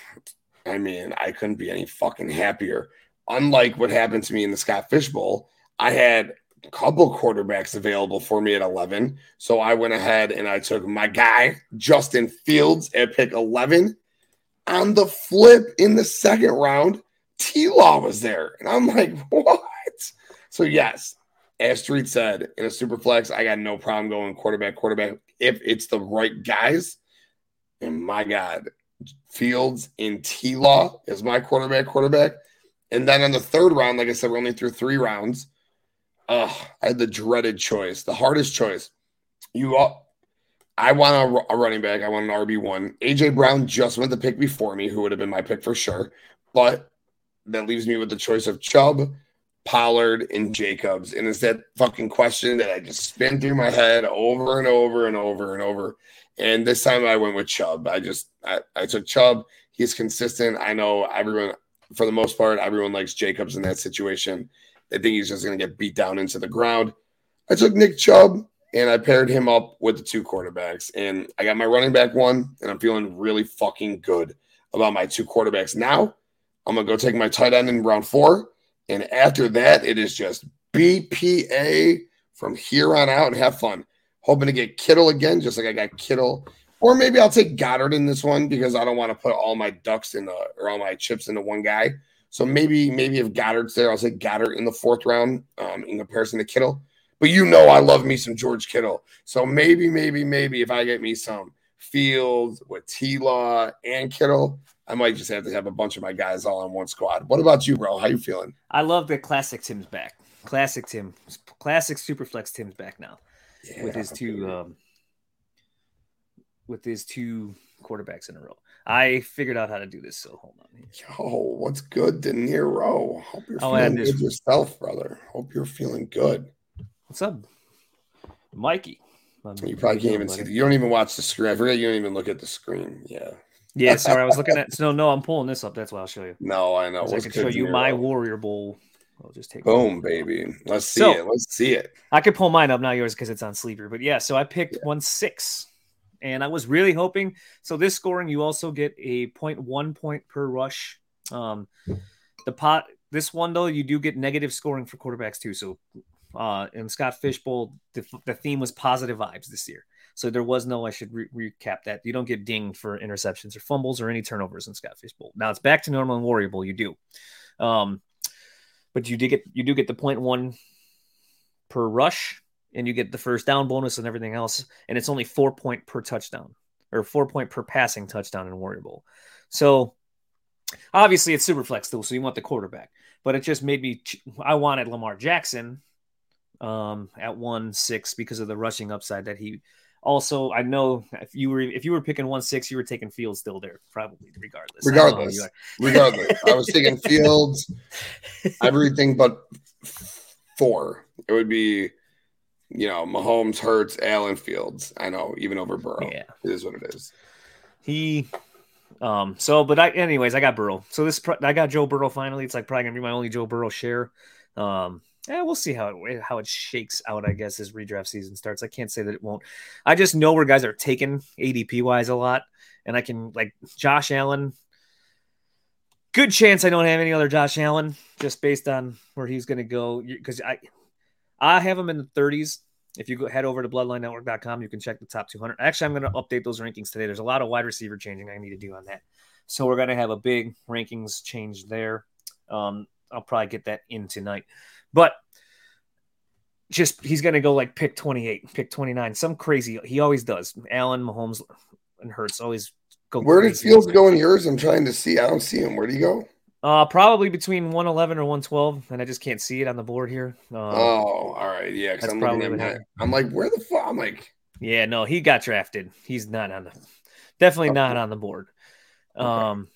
I mean, I couldn't be any fucking happier. Unlike what happened to me in the Scott Fish Bowl, I had couple quarterbacks available for me at 11. So I went ahead and I took my guy, Justin Fields, at pick 11. On the flip in the second round, T Law was there. And I'm like, what? So, yes, as Street said, in a super flex, I got no problem going quarterback, quarterback if it's the right guys. And my God, Fields and T Law is my quarterback, quarterback. And then in the third round, like I said, we're only through three rounds. Uh, I had the dreaded choice, the hardest choice. You all, I want a, a running back. I want an RB one. AJ Brown just went the pick before me, who would have been my pick for sure. But that leaves me with the choice of Chubb, Pollard, and Jacobs. And it's that fucking question that I just spin through my head over and over and over and over. And this time I went with Chubb. I just I, I took Chubb. He's consistent. I know everyone for the most part, everyone likes Jacobs in that situation. They think he's just gonna get beat down into the ground. I took Nick Chubb and I paired him up with the two quarterbacks. And I got my running back one, and I'm feeling really fucking good about my two quarterbacks. Now I'm gonna go take my tight end in round four. And after that, it is just BPA from here on out and have fun hoping to get Kittle again, just like I got Kittle. Or maybe I'll take Goedert in this one because I don't want to put all my ducks in the or all my chips into one guy. So maybe maybe if Goedert's there, I'll say Goedert in the fourth round um, in comparison to Kittle. But you know I love me some George Kittle. So maybe, maybe, maybe if I get me some Fields with T Law and Kittle, I might just have to have a bunch of my guys all on one squad. What about you, bro? How you feeling? I love that classic Tim's back. Classic Tim. Classic Superflex Tim's back now yeah, with his two um, with his two quarterbacks in a row. I figured out how to do this, so hold on. Yo, what's good, De Niro? Hope you're oh, feeling good yourself, brother. Hope you're feeling good. What's up, Mikey? You probably can't even see. You don't even watch the screen. I forget you don't even look at the screen. Yeah. Yeah, sorry. I was looking at. No, no, I'm pulling this up. That's why I'll show you. No, I know. I can show you my Warrior Bowl I'll just take boom, baby. Let's see so, it. Let's see it. I could pull mine up, not yours, because it's on sleeper. But yeah, so I picked yeah. one six, and I was really hoping. So this scoring, you also get a point one point per rush. Um, the pot. This one though, you do get negative scoring for quarterbacks too. So, uh, in Scott Fishbowl, the, the theme was positive vibes this year. So there was no, I should re- recap that. You don't get dinged for interceptions or fumbles or any turnovers in Scott Fishbowl. Now it's back to normal Warrior Bowl. You do. Um, but you do get you do get the point one per rush, and you get the first down bonus and everything else, and it's only four point per touchdown or four point per passing touchdown in Warrior Bowl. So obviously it's super flex though, so you want the quarterback, but it just made me I wanted Lamar Jackson um, at one six because of the rushing upside that he also, I know if you were if you were picking one six, you were taking Fields still there, probably regardless. Regardless, regardless, I was taking Fields, everything but four. It would be, you know, Mahomes, Hurts, Allen, Fields. I know, even over Burrow. Yeah, it is what it is. He, um. So, but I, anyways, I got Burrow. So this, I got Joe Burrow finally. It's like probably gonna be my only Joe Burrow share. Um, yeah, we'll see how it how it shakes out. I guess as redraft season starts, I can't say that it won't. I just know where guys are taken ADP wise a lot, and I can like Josh Allen. Good chance I don't have any other Josh Allen just based on where he's going to go because I I have him in the 30s. If you go head over to bloodlinenetwork.com, you can check the top 200. Actually, I'm going to update those rankings today. There's a lot of wide receiver changing I need to do on that. So we're going to have a big rankings change there. Um, I'll probably get that in tonight. But just he's going to go like pick 28, pick 29, some crazy. He always does. Allen, Mahomes, and Hurts always go. Where did Fields go in yours? I'm trying to see. I don't see him. Where do you go? Uh, probably between 111 or 112, and I just can't see it on the board here. Uh, oh, all right, yeah. Because I'm looking at I'm like, where the fuck? I'm like, yeah, no, he got drafted. He's not on the, definitely okay. not on the board. Um,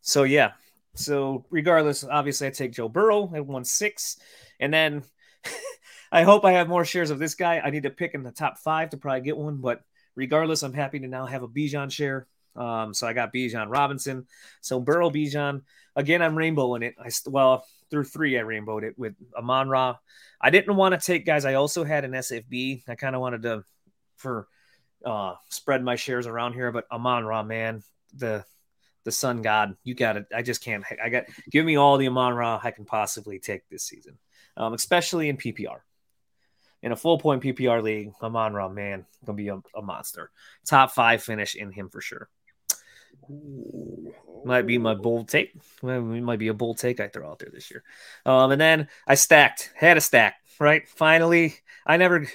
so yeah, so regardless, obviously I take Joe Burrow at one six. And then I hope I have more shares of this guy. I need to pick in the top five to probably get one, but regardless, I'm happy to now have a Bijan share. Um, so I got Bijan Robinson. So Burrow Bijan. Again, I'm rainbowing it. I well through three, I rainbowed it with Amon-Ra. I didn't want to take guys. I also had an SFB. I kind of wanted to for uh spread my shares around here, but Amon-Ra, man, the the sun god, you got it. I just can't. I got give me all the Amon-Ra I can possibly take this season, um, especially in PPR. In a full point PPR league, Amon-Ra, man, gonna be a, a monster. Top five finish in him for sure. Might be my bold take. Well, it might be a bold take I throw out there this year. Um, and then I stacked, had a stack, right? Finally, I never,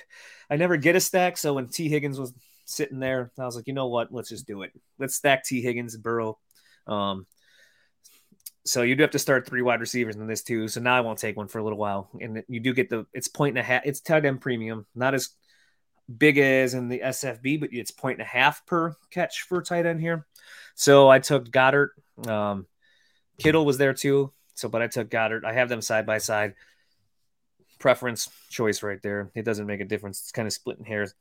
I never get a stack. So when Tee Higgins was sitting there, I was like, you know what? Let's just do it. Let's stack Tee Higgins Burrow. Um, so you do have to start three wide receivers in this too. So now I won't take one for a little while, and you do get the it's point and a half. It's tight end premium, not as big as in the SFB, but it's point and a half per catch for tight end here. So I took Goedert. Um, Kittle was there too. So, but I took Goedert. I have them side by side. Preference choice right there. It doesn't make a difference. It's kind of splitting hairs.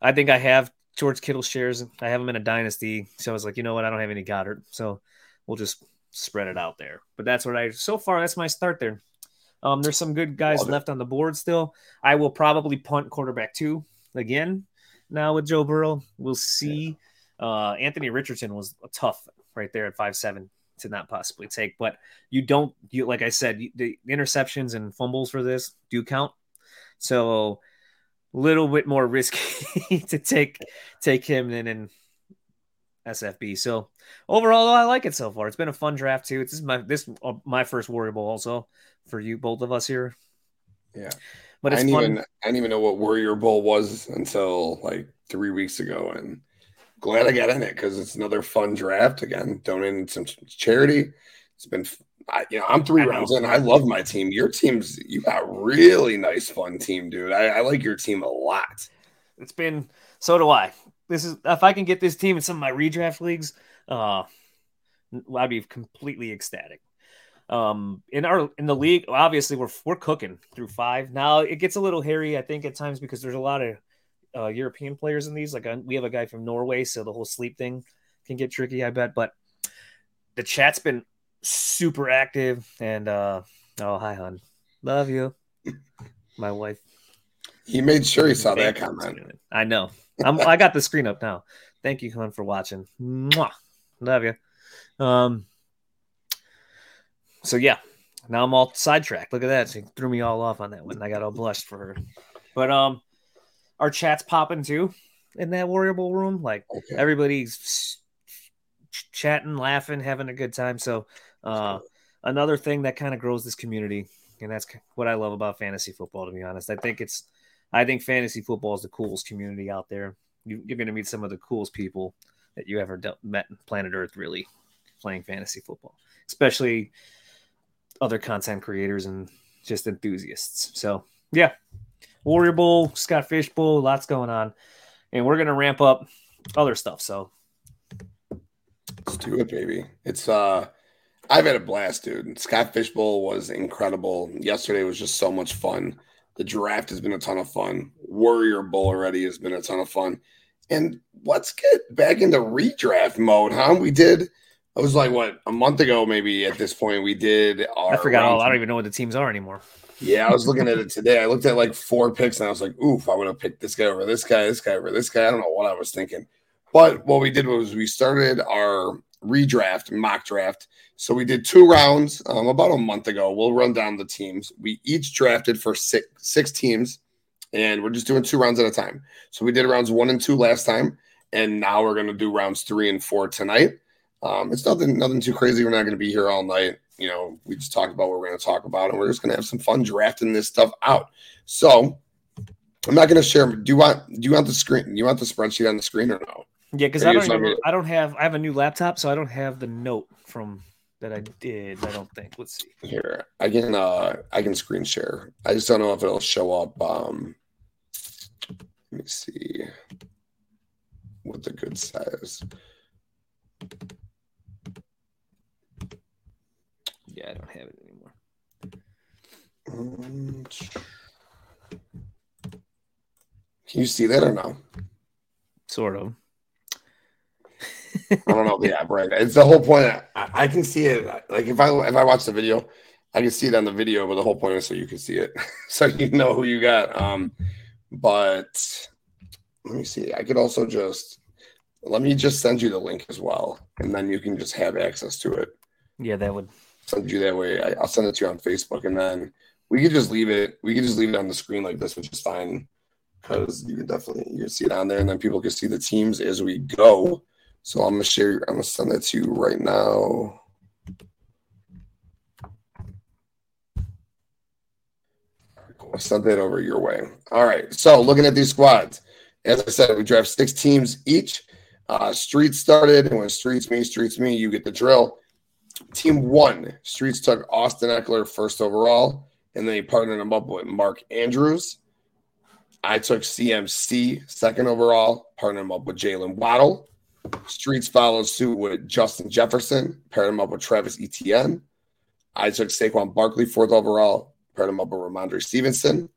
I think I have George Kittle shares. I have him in a dynasty. So I was like, you know what? I don't have any Goedert. So we'll just spread it out there. But that's what I so far. That's my start there. Um, there's some good guys left on the board still. I will probably punt quarterback two again now with Joe Burrow. We'll see. Yeah. Uh, Anthony Richardson was tough right there at five seven to not possibly take, but you don't you like I said the interceptions and fumbles for this do count. So a little bit more risky to take take him than in SFB. So overall, I like it so far. It's been a fun draft too. This is my this uh, my first Warrior Bowl also for you both of us here. Yeah, but I didn't fun. even I didn't even know what Warrior Bowl was until like three weeks ago, and glad I got in it because it's another fun draft. Again, donating some charity. It's been, I, you know, I'm three rounds in. I love my team. Your team's, you got really nice, fun team, dude. I, I like your team a lot. It's been, so do I. This is, if I can get this team in some of my redraft leagues, uh, I'd be completely ecstatic. Um, in our in the league, obviously we're we're cooking through five. Now it gets a little hairy, I think, at times because there's a lot of uh, European players in these. Like uh, we have a guy from Norway, so the whole sleep thing can get tricky, I bet. But the chat's been super active, and uh, oh hi, hon, love you, my wife. He made sure he saw that comment. I know. I'm, I got the screen up now. Thank you, hon, for watching. Mwah. Love you. Um. So yeah, now I'm all sidetracked. Look at that. She threw me all off on that one. I got all blushed for her. But um, our chat's popping too in that Warrior Bowl room. Like okay. everybody's chatting, laughing, having a good time. So uh, another thing that kind of grows this community, and that's what I love about fantasy football. To be honest, I think it's, I think fantasy football is the coolest community out there. You, are going to meet some of the coolest people that you ever met on planet Earth. Really playing fantasy football, especially other content creators and just enthusiasts. So yeah, Warrior Bowl, Scott Fish Bowl, lots going on. And we're gonna ramp up other stuff. So let's do it, baby. It's uh I've had a blast, dude. Scott Fish Bowl was incredible. Yesterday was just so much fun. The draft has been a ton of fun. Warrior Bowl already has been a ton of fun. And let's get back into redraft mode, huh? We did it was like what a month ago, maybe at this point. We did. I forgot all. I don't even know what the teams are anymore. Yeah, I was looking at it today. I looked at like four picks and I was like, oof, I would have picked this guy over this guy, this guy over this guy. I don't know what I was thinking. But what we did was we started our redraft, mock draft. So we did two rounds um, about a month ago. We'll run down the teams. We each drafted for six, six teams, and we're just doing two rounds at a time. So we did rounds one and two last time, and now we're going to do rounds three and four tonight. Um, it's nothing, nothing too crazy. We're not going to be here all night you know, we just talked about what we're going to talk about, and we're just going to have some fun drafting this stuff out. So I'm not going to share. Do you want? Do you want the screen? Do you want the spreadsheet on the screen or no? Yeah, because I don't. Even, I don't have. I have a new laptop, so I don't have the note from that I did. I don't think. Let's see. Here, I can. uh I can screen share. I just don't know if it'll show up. Um Let me see what the good size. Yeah, I don't have it anymore. Can you see that or no? Sort of. I don't know the app right. It's the whole point. I, I, can see it. Like if I if I watch the video, I can see it on the video, but the whole point is so you can see it, so you know who you got. Um, but let me see. I could also just let me just send you the link as well, and then you can just have access to it. Yeah, that would send you that way. I, will send it to you on Facebook, and then we could just leave it. We could just leave it on the screen like this, which is fine because you can definitely you can see it on there, and then people can see the teams as we go. So I'm gonna share. I'm gonna send that to you right now. I'll send that over your way. All right. So looking at these squads, as I said, we draft six teams each. Uh, streets started, and when streets me, streets me, you get the drill. Team one, streets took Austin Ekeler first overall, and then he partnered him up with Mark Andrews. I took CMC second overall, partnered him up with Jaylen Waddle. Streets followed suit with Justin Jefferson, paired him up with Travis Etienne. I took Saquon Barkley fourth overall, paired him up with Rhamondre Stevenson.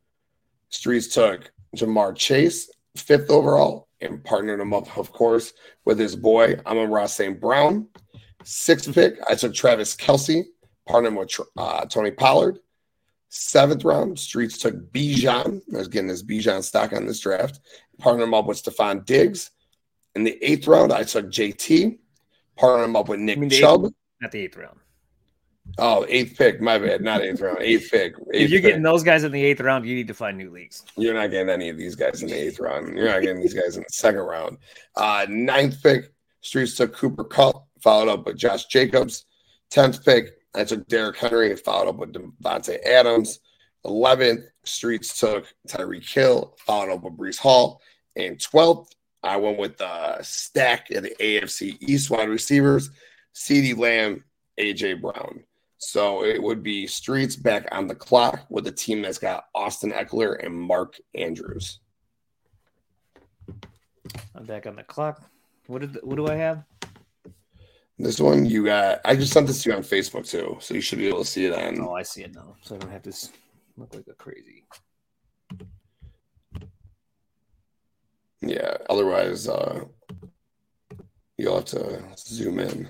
Streets took Ja'Marr Chase fifth overall and partnered him up, of course, with his boy Amon-Ra St. Brown. Sixth pick, I took Travis Kelce, partnered him with uh, Tony Pollard. Seventh round, Streets took Bijan. I was getting his Bijan stock on this draft. Partnered him up with Stefon Diggs. In the eighth round, I took JT. Partnered him up with Nick Chubb. Eighth, not the eighth round. Oh, eighth pick. My bad. Not eighth round. Eighth pick. Eighth if you're pick. getting those guys in the eighth round, you need to find new leagues. You're not getting any of these guys in the eighth round. You're not getting these guys in the second round. Uh, ninth pick, Streets took Cooper Kupp, followed up with Josh Jacobs. Tenth pick, I took Derrick Henry, followed up with Davante Adams. Eleventh, Streets took Tyreek Hill, followed up with Breece Hall. And twelfth, I went with the stack of the AFC East wide receivers, CeeDee Lamb, AJ Brown. So it would be Streets back on the clock with a team that's got Austin Ekeler and Mark Andrews. I'm back on the clock. What did what do I have? This one you got. I just sent this to you on Facebook too, so you should be able to see it on. Oh, I see it now, so I don't have to look like a crazy. Yeah. Otherwise, uh, you'll have to zoom in.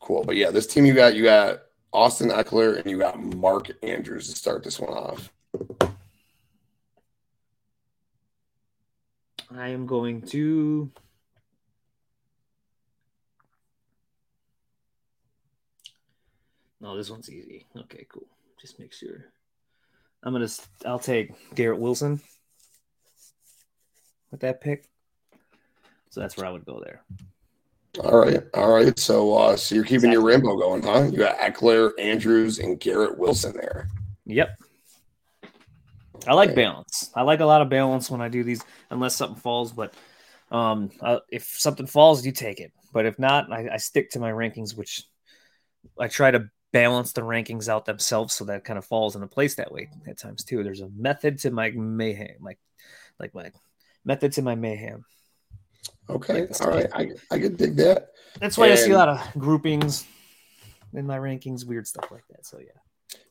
Cool. But yeah, this team you got, you got Austin Ekeler and you got Mark Andrews to start this one off. I am going to. No, this one's easy. Okay, cool. Just make sure. I'm gonna. I'll take Garrett Wilson with that pick. So that's where I would go there. All right, all right. So, uh, so you're keeping exactly. your rainbow going, huh? You got Ekeler, Andrews, and Garrett Wilson there. Yep. I like okay. balance. I like a lot of balance when I do these, unless something falls. But um, uh, if something falls, you take it. But if not, I, I stick to my rankings, which I try to balance the rankings out themselves so that kind of falls into place that way at times too. There's a method to my mayhem, like like my method to my mayhem. Okay. All right. I, I could dig that. That's why and, I see a lot of groupings in my rankings, weird stuff like that. So, yeah.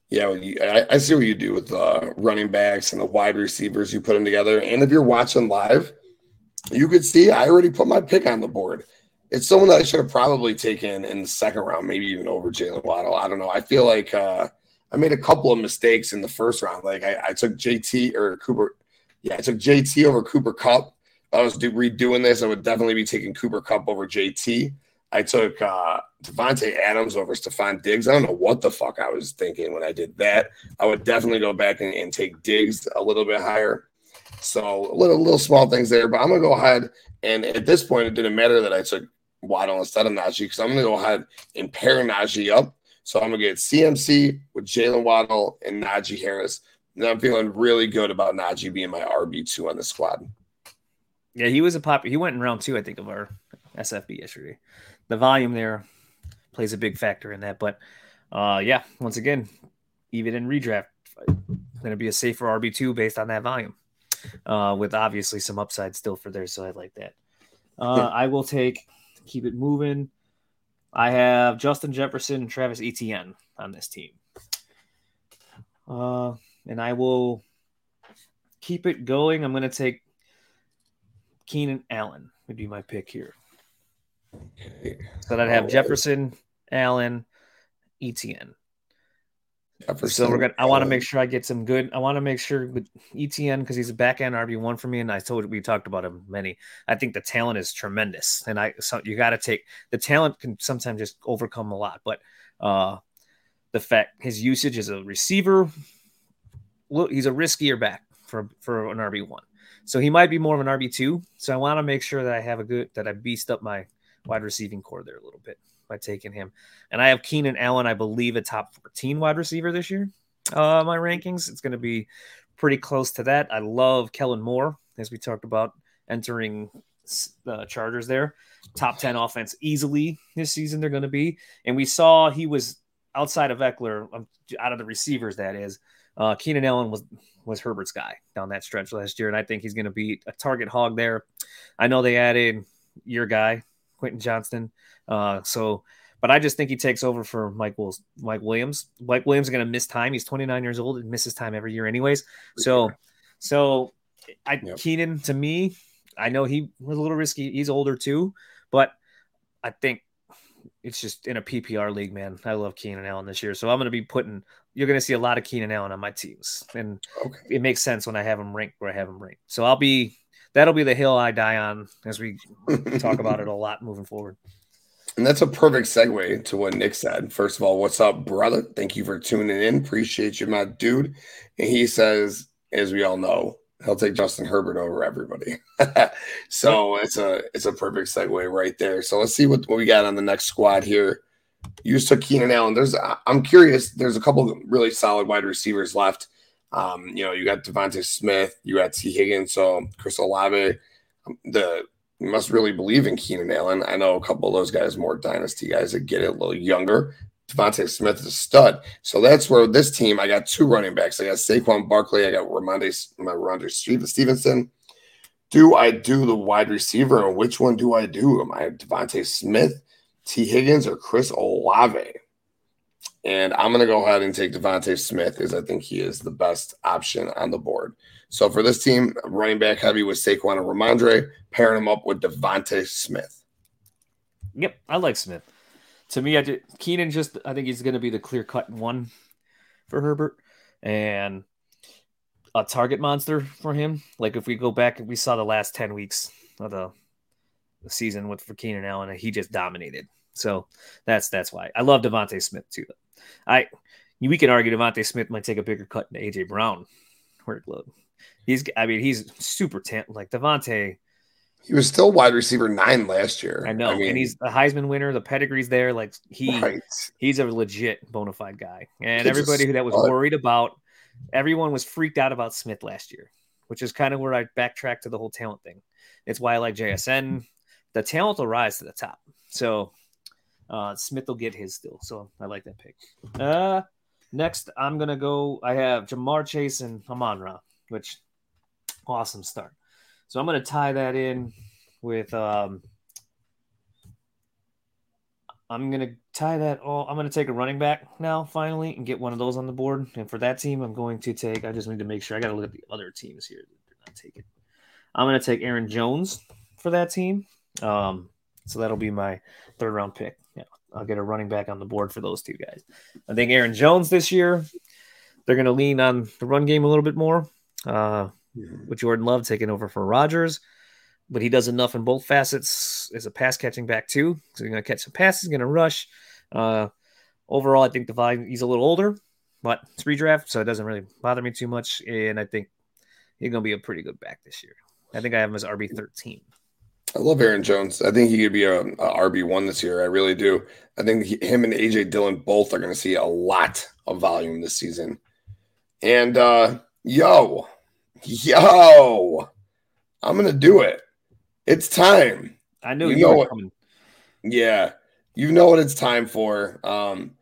Yeah. Well, you, I, I, see what you do with the running backs and the wide receivers. You put them together. And if you're watching live, you could see I already put my pick on the board. It's someone that I should have probably taken in the second round, maybe even over Jaylen Waddle. I don't know. I feel like uh, I made a couple of mistakes in the first round. Like I, I took JT or Cooper. Yeah, I took JT over Cooper Kupp I was do, redoing this, I would definitely be taking Cooper Kupp over JT. I took uh, Davante Adams over Stefon Diggs. I don't know what the fuck I was thinking when I did that. I would definitely go back and, and take Diggs a little bit higher. So a little little small things there, but I'm gonna go ahead and at this point it didn't matter that I took Waddle instead of Najee because I'm gonna go ahead and pair Najee up. So I'm gonna get CMC with Jaylen Waddle and Najee Harris. And I'm feeling really good about Najee being my RB two on the squad. Yeah, he was a pop. He went in round two, I think, of our SFB yesterday. The volume there plays a big factor in that. But uh, yeah, once again, even in redraft, going to be a safer RB two based on that volume, uh, with obviously some upside still for there. So I like that. Uh, I will take keep it moving. I have Justin Jefferson and Travis Etienne on this team, uh, and I will keep it going, I'm going to take Keenan Allen would be my pick here. So I'd have Jefferson, Allen, Etienne. Jefferson, so we're gonna. I want to make sure I get some good. I want to make sure with Etienne because he's a back end RB one for me, and I told we talked about him many. I think the talent is tremendous, and I so you got to take the talent can sometimes just overcome a lot, but uh the fact his usage as a receiver, look, he's a riskier back for for an RB one. So he might be more of an RB two. So I want to make sure that I have a good that I beast up my wide receiving core there a little bit by taking him. And I have Keenan Allen, I believe, a top 14 wide receiver this year. Uh, my rankings, it's going to be pretty close to that. I love Kellen Moore, as we talked about entering the Chargers there. Top 10 offense easily this season, they're going to be. And we saw he was outside of Ekeler, um, out of the receivers, that is. Uh, Keenan Allen was was Herbert's guy down that stretch last year, and I think he's going to be a target hog there. I know they added your guy, Quentin Johnston. Uh, so, but I just think he takes over for Mike Wills, Mike Williams. Mike Williams is going to miss time. He's 29 years old and misses time every year, anyways. So, so I yep. Keenan to me, I know he was a little risky. He's older too, but I think it's just in a PPR league, man. I love Keenan Allen this year, so I'm going to be putting. You're going to see a lot of Keenan Allen on my teams, and okay. it makes sense when I have him ranked where I have him ranked. So I'll be that'll be the hill I die on as we talk about it a lot moving forward. And that's a perfect segue to what Nick said. First of all, what's up, brother? Thank you for tuning in. Appreciate you, my dude. And he says, as we all know, he'll take Justin Herbert over everybody. so it's a it's a perfect segue right there. So let's see what, what we got on the next squad here. You just took Keenan Allen. There's I'm curious. There's a couple of really solid wide receivers left. Um, you know, you got DeVonta Smith, you got Tee Higgins, so Chris Olave. Um, the you must really believe in Keenan Allen. I know a couple of those guys, more dynasty guys that get it a little younger. DeVonta Smith is a stud. So that's where this team, I got two running backs. I got Saquon Barkley. I got Rhamondre, my Rhamondre Stevenson. Do I do the wide receiver? And which one do I do? Am I DeVonta Smith, Tee Higgins, or Chris Olave? And I'm going to go ahead and take DeVonta Smith because I think he is the best option on the board. So for this team, running back heavy with Saquon and Rhamondre, pairing him up with DeVonta Smith. Yep, I like Smith to me, I did Keenan just I think he's going to be the clear cut one for Herbert and a target monster for him. Like if we go back, we saw the last ten weeks of the, the season with for Keenan Allen, and he just dominated. So that's that's why I love DeVonta Smith too. I we can argue DeVonta Smith might take a bigger cut than AJ Brown workload. He's I mean he's super talent like DeVonta he was still wide receiver nine last year. I know, I mean, and he's a Heisman winner. The pedigree's there. Like he, right. he's a legit bona fide guy. And everybody that was worried about, everyone was freaked out about Smith last year, which is kind of where I backtrack to the whole talent thing. It's why I like JSN. The talent will rise to the top. So uh, Smith will get his still. So I like that pick. Uh, next, I'm gonna go. I have Ja'Marr Chase and Amon-Ra, which awesome start. So I'm to tie that in with. Um, I'm to tie that all. I'm to take a running back now, finally, and get one of those on the board. And for that team, I'm going to take. I just need to make sure. I got to look at the other teams here. They're not taking. I'm to take Aaron Jones for that team. Um, so that'll be my third round pick. I'll get a running back on the board for those two guys. I think Aaron Jones this year, they're going to lean on the run game a little bit more. Uh, mm-hmm. with Jordan Love taking over for Rodgers. But he does enough in both facets as a pass catching back too. So he's going to catch some passes, going to rush. Uh, overall, I think Divine he's a little older, but it's redraft, so it doesn't really bother me too much. And I think he's going to be a pretty good back this year. I think I have him as RB thirteen. I love Aaron Jones. I think he could be a, a RB one this year. I really do. I think he, him and AJ Dillon both are going to see a lot of volume this season. And uh, yo, Yo, I'm gonna do it. It's time. I knew you, you know what, coming. Yeah, you know what it's time for. Um,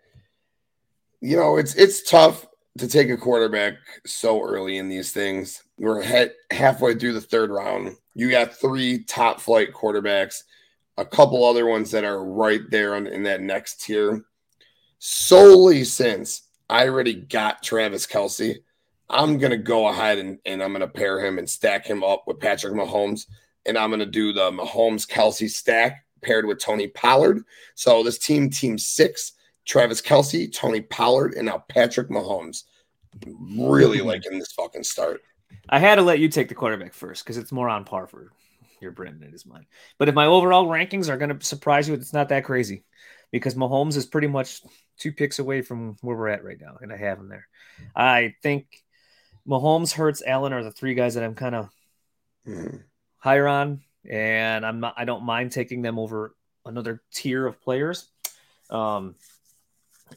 you know, it's it's tough to take a quarterback so early in these things. We're head, halfway through the third round. You got three top flight quarterbacks, a couple other ones that are right there on, in that next tier. Solely since I already got Travis Kelce, I'm gonna go ahead and, and I'm gonna pair him and stack him up with Patrick Mahomes, and I'm gonna do the Mahomes Kelce stack paired with Tony Pollard. So this team, team six, Travis Kelce, Tony Pollard, and now Patrick Mahomes. Really liking this fucking start. I had to let you take the quarterback first because it's more on par for your Brendan than it is mine. But if my overall rankings are going to surprise you, it's not that crazy because Mahomes is pretty much two picks away from where we're at right now, and I have him there. I think Mahomes, Hurts, Allen are the three guys that I'm kind of mm-hmm. higher on, and I'm not. I don't mind taking them over another tier of players. Um,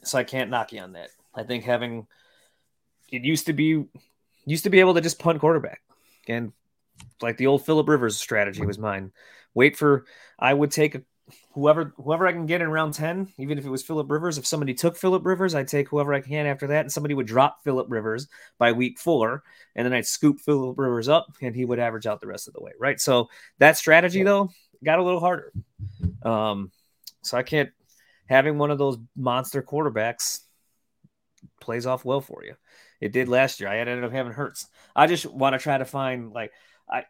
so I can't knock you on that. I think having it used to be used to be able to just punt quarterback, and like the old Philip Rivers strategy was mine. Wait for I would take a, whoever whoever I can get in round ten, even if it was Philip Rivers. If somebody took Philip Rivers, I'd take whoever I can after that, and somebody would drop Philip Rivers by week four, and then I'd scoop Philip Rivers up, and he would average out the rest of the way. Right. So that strategy though got a little harder. Um, so I can't having one of those monster quarterbacks plays off well for you. It did last year. I ended up having Hurts. I just want to try to find like I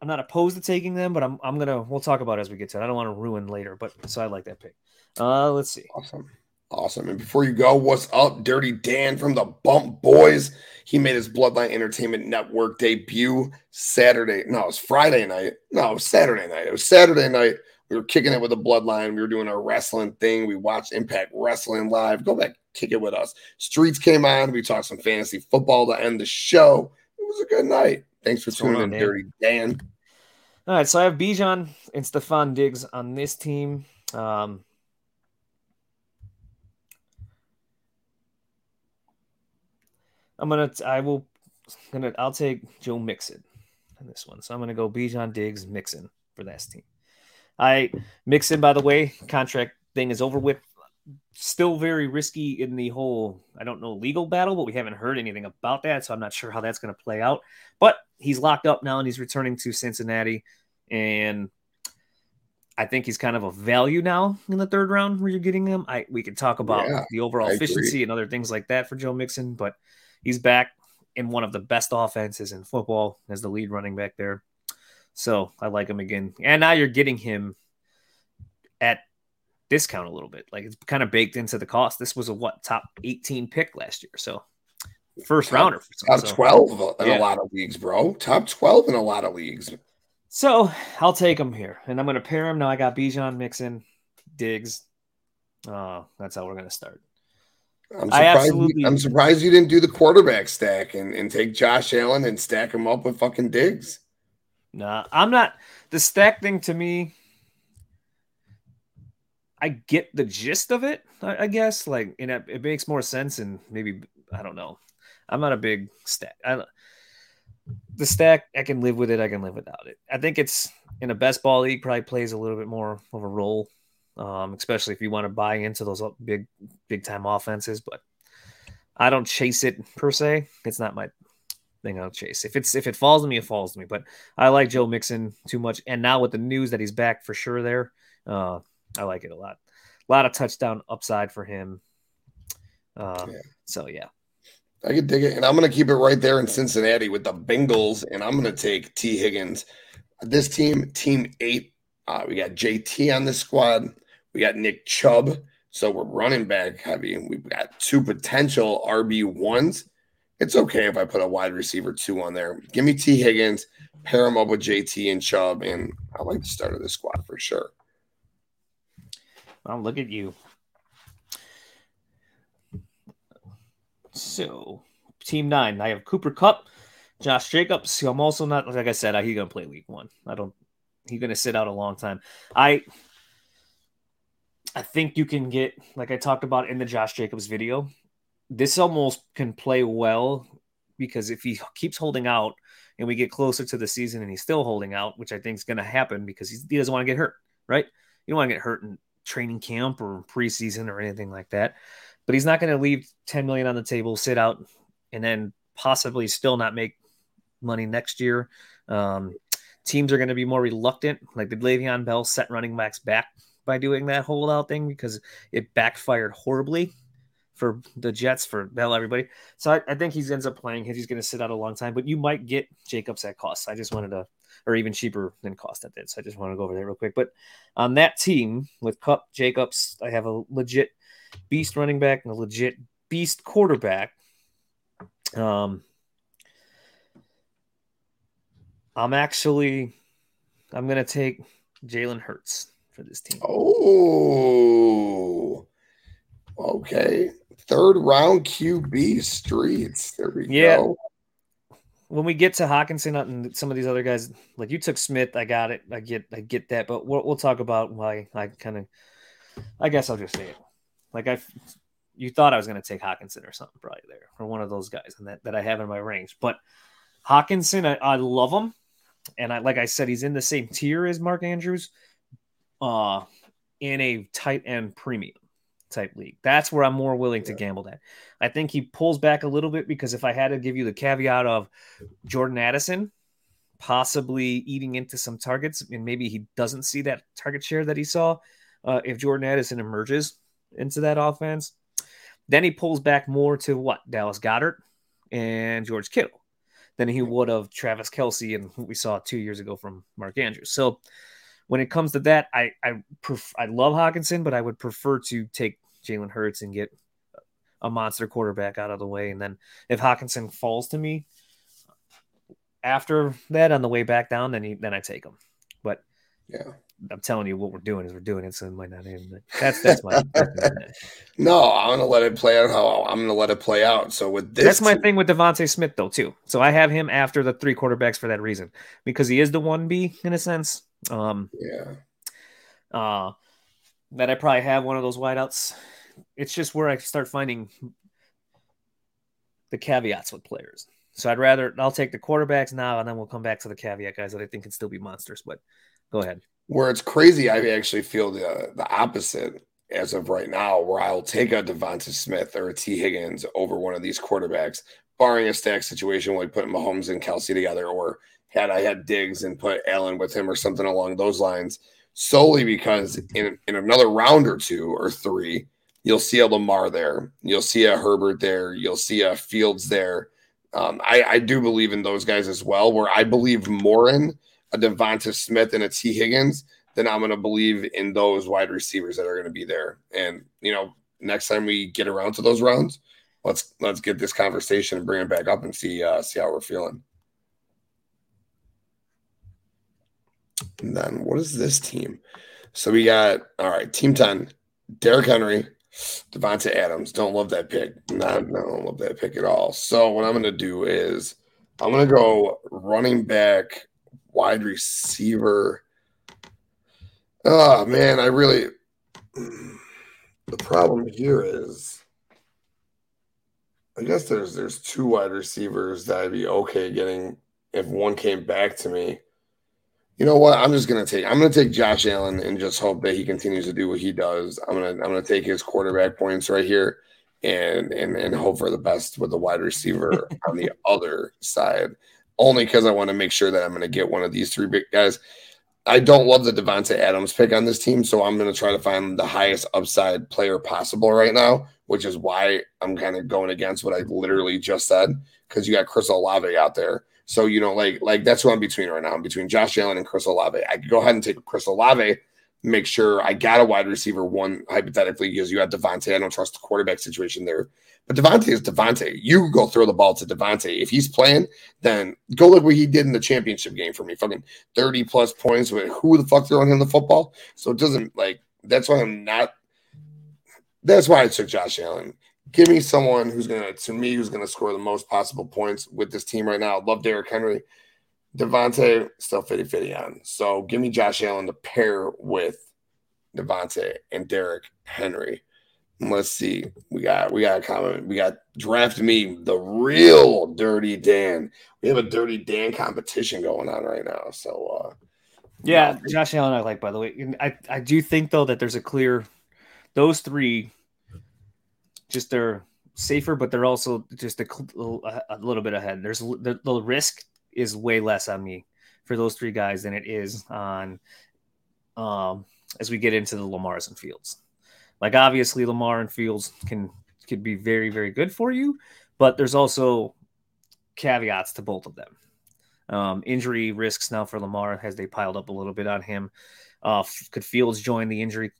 I'm not opposed to taking them, but I'm I'm gonna we'll talk about as we get to it. I don't want to ruin later, but so I like that pick. Uh let's see. Awesome. Awesome. And before you go, what's up, Dirty Dan from the Bump Boys? He made his Bloodline Entertainment Network debut Saturday. No, it was Friday night. No, it was Saturday night. It was Saturday night we were kicking it with the bloodline. We were doing a wrestling thing. We watched Impact Wrestling live. Go back, kick it with us. Streets came on. We talked some fantasy football to end the show. It was a good night. Thanks for tuning in, Dirty Dan. All right, so I have Bijan and Stefon Diggs on this team. Um, I'm gonna, I will, gonna, I'll take Joe Mixon in this one. So I'm gonna go Bijan Diggs Mixon for that team. I Mixon, by the way, contract thing is over with. Still very risky in the whole, I don't know, legal battle, but we haven't heard anything about that. So I'm not sure how that's going to play out. But he's locked up now and he's returning to Cincinnati. And I think he's kind of a value now in the third round where you're getting him. I we can talk about yeah, the overall I efficiency agree. and other things like that for Joe Mixon, but he's back in one of the best offenses in football as the lead running back there. So I like him again. And now you're getting him at discount a little bit. Like it's kind of baked into the cost. This was a what top 18 pick last year. So first top, rounder. Top 12 in yeah. a lot of leagues, bro. Top 12 in a lot of leagues. So I'll take him here. And I'm going to pair him. Now I got Bijan Mixon, Diggs. Uh, that's how we're going to start. I'm surprised, you, I'm surprised you didn't do the quarterback stack and, and take Josh Allen and stack him up with fucking Diggs. Nah, I'm not. The stack thing to me, I get the gist of it. I, I guess like you know, it makes more sense, and maybe I don't know. I'm not a big stack. I, the stack, I can live with it. I can live without it. I think it's in a best ball league probably plays a little bit more of a role, um, especially if you want to buy into those big, big time offenses. But I don't chase it per se. It's not my thing I'll chase. If it's if it falls to me, it falls to me. But I like Joe Mixon too much, and now with the news that he's back for sure, there, uh, I like it a lot. A lot of touchdown upside for him. Uh, yeah. So yeah, I could dig it, and I'm going to keep it right there in Cincinnati with the Bengals, and I'm going to take Tee Higgins. This team, Team Eight, uh, we got JT on the squad. We got Nick Chubb. So we're running back heavy. And we've got two potential RB ones it's okay if I put a wide receiver two on there. Give me Tee Higgins, pair him up with JT and Chubb, and I like the start of this squad for sure. Well, look at you. So, team nine, I have Cooper Kupp, Josh Jacobs. I'm also not like I said, he's gonna play week one. I don't. He's gonna sit out a long time. I. I think you can get like I talked about in the Josh Jacobs video this almost can play well because if he keeps holding out and we get closer to the season and he's still holding out, which I think is going to happen because he doesn't want to get hurt, right? You don't want to get hurt in training camp or preseason or anything like that. But he's not going to leave 10 million on the table, sit out, and then possibly still not make money next year. Um, teams are going to be more reluctant. Like the Le'Veon Bell set running backs back by doing that holdout thing because it backfired horribly for the Jets for hell everybody. So I, I think he ends up playing. He's going to sit out a long time, but you might get Jacobs at cost. I just wanted to, or even cheaper than cost at that. So I just want to go over there real quick. But on that team with Kupp Jacobs, I have a legit beast running back and a legit beast quarterback. Um, I'm actually, I'm going to take Jalen Hurts for this team. Oh, okay. Third round QB streets. There we yeah. go. When we get to Hockenson and some of these other guys, like you took Smith, I got it. I get, I get that. But we'll, we'll talk about why I kind of. I guess I'll just say it. Like I, you thought I was going to take Hockenson or something, probably there, or one of those guys, and that that I have in my range. But Hockenson I, I love him, and I like I said, he's in the same tier as Mark Andrews, uh, in a tight end premium type league. That's where I'm more willing to gamble that. I think he pulls back a little bit because if I had to give you the caveat of Jordan Addison possibly eating into some targets, and maybe he doesn't see that target share that he saw, uh, if Jordan Addison emerges into that offense, then he pulls back more to what Dallas Goedert and George Kittle than he would of Travis Kelce and what we saw two years ago from Mark Andrews. So when it comes to that, I I pref- I love Hockenson, but I would prefer to take Jalen Hurts and get a monster quarterback out of the way. And then if Hockenson falls to me after that on the way back down, then he, then I take him. But yeah, I'm telling you what we're doing is we're doing it, so it might not even. That's that's my. no, I'm gonna let it play out how I'm gonna let it play out. So with this, that's my thing with DeVonta Smith though too. So I have him after the three quarterbacks for that reason because he is the one B in a sense. Um, yeah. Uh, that I probably have one of those wideouts. It's just where I start finding the caveats with players. So I'd rather I'll take the quarterbacks now, and then we'll come back to the caveat guys that I think can still be monsters. But go ahead. Where it's crazy, I actually feel the the opposite as of right now, where I'll take a DeVonta Smith or a Tee Higgins over one of these quarterbacks, barring a stack situation like putting Mahomes and Kelce together, or had I had Diggs and put Allen with him or something along those lines, solely because in, in another round or two or three, you'll see a Lamar there, you'll see a Herbert there, you'll see a Fields there. Um, I, I do believe in those guys as well, where I believe more in a DeVonta Smith and a Tee Higgins than I'm going to believe in those wide receivers that are going to be there. And, you know, next time we get around to those rounds, let's let's get this conversation and bring it back up and see uh, see how we're feeling. And then what is this team? So we got all right, team 10, Derrick Henry, Davante Adams. Don't love that pick. Not no, don't love that pick at all. So what I'm gonna do is I'm gonna go running back, wide receiver. Oh man, I really the problem here is I guess there's there's two wide receivers that I'd be okay getting if one came back to me. You know what? I'm just gonna take. I'm gonna take Josh Allen and just hope that he continues to do what he does. I'm gonna. I'm gonna take his quarterback points right here, and and and hope for the best with the wide receiver on the other side. Only because I want to make sure that I'm gonna get one of these three big guys. I don't love the Davante Adams pick on this team, so I'm going to try to find the highest upside player possible right now, which is why I'm kind of going against what I literally just said because you got Chris Olave out there so you know, like like that's who I'm between right now. I'm between Josh Allen and Chris Olave. I could go ahead and take Chris Olave, make sure I got a wide receiver one hypothetically because you have Davante. I don't trust the quarterback situation there. But Davante is Davante. You go throw the ball to Davante. If he's playing, then go look what he did in the championship game for me. Fucking 30 plus points with who the fuck throwing him the football. So it doesn't like that's why I'm not that's why I took Josh Allen give me someone who's gonna to me who's gonna score the most possible points with this team right now. Love Derrick Henry. Davante still 50 50 on. So give me Josh Allen to pair with Davante and Derrick Henry. Let's see. We got we got a comment. We got draft me the real dirty Dan. We have a dirty Dan competition going on right now. So uh yeah, Josh Allen I like by the way. I, I do think though that there's a clear those three just they're safer, but they're also just a, a little bit ahead. There's the, the risk is way less on me for those three guys than it is on um as we get into the Lamar's and Fields. Like obviously Lamar and Fields can could be very, very good for you, but there's also caveats to both of them. Um, injury risks now for Lamar as they piled up a little bit on him. Uh, could Fields join the injury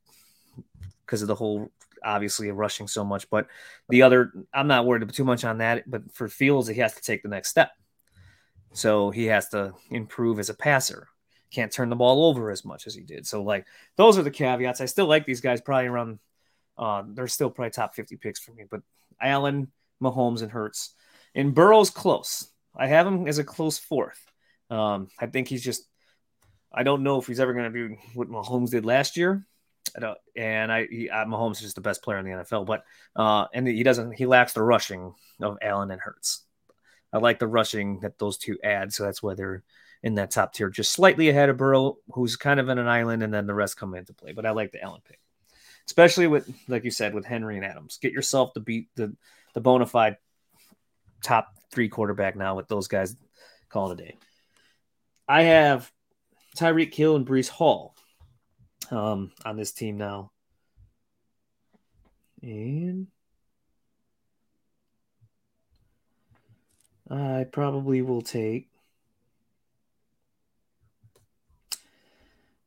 because of the whole obviously rushing so much? But the other, I'm not worried too much on that. But for Fields, he has to take the next step. So he has to improve as a passer. Can't turn the ball over as much as he did. So like those are the caveats. I still like these guys probably around. Uh, they're still probably top 50 picks for me. But Allen, Mahomes, and Hurts, and Burrow's close. I have him as a close fourth. Um, I think he's just. I don't know if he's ever going to do what Mahomes did last year. I don't, and I, he, uh, Mahomes is just the best player in the NFL, but uh, and he doesn't. He lacks the rushing of Allen and Hurts. I like the rushing that those two add, so that's why they're in that top tier, just slightly ahead of Burrow, who's kind of in an island, and then the rest come into play. But I like the Allen pick, especially with, like you said, with Henry and Adams. Get yourself to beat the the bona fide top three quarterback now with those guys calling a day. I have Tyreek Hill and Breece Hall um, on this team now. And I probably will take.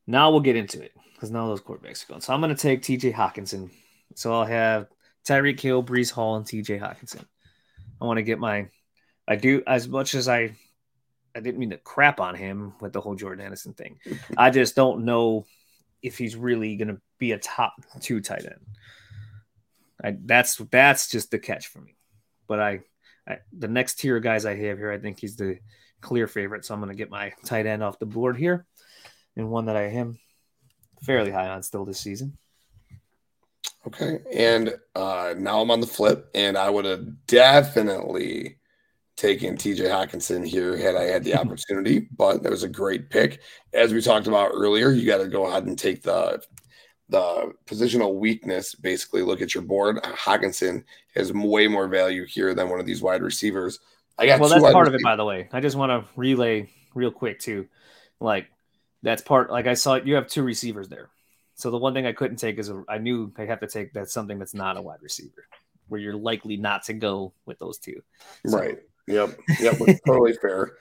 Now we'll get into it because now those quarterbacks are going. So I'm going to take TJ Hockenson. So I'll have Tyreek Hill, Breece Hall, and TJ Hockenson. I want to get my. I do as much as I. I didn't mean to crap on him with the whole Jordan Addison thing. I just don't know if he's really going to be a top two tight end. I, that's that's just the catch for me. But I, I, the next tier of guys I have here, I think he's the clear favorite. So I'm going to get my tight end off the board here, and one that I am fairly high on still this season. Okay. And uh, now I'm on the flip, and I would have definitely taken TJ Hockenson here had I had the opportunity, but that was a great pick. As we talked about earlier, you got to go ahead and take the the positional weakness, basically look at your board. Hockenson has way more value here than one of these wide receivers. I got well, that's part of it, by the way. I just want to relay real quick too. Like that's part. Like I saw you have two receivers there. So the one thing I couldn't take is a, I knew I have to take that's something that's not a wide receiver, where you're likely not to go with those two. So, right. Yep. Yep. totally fair.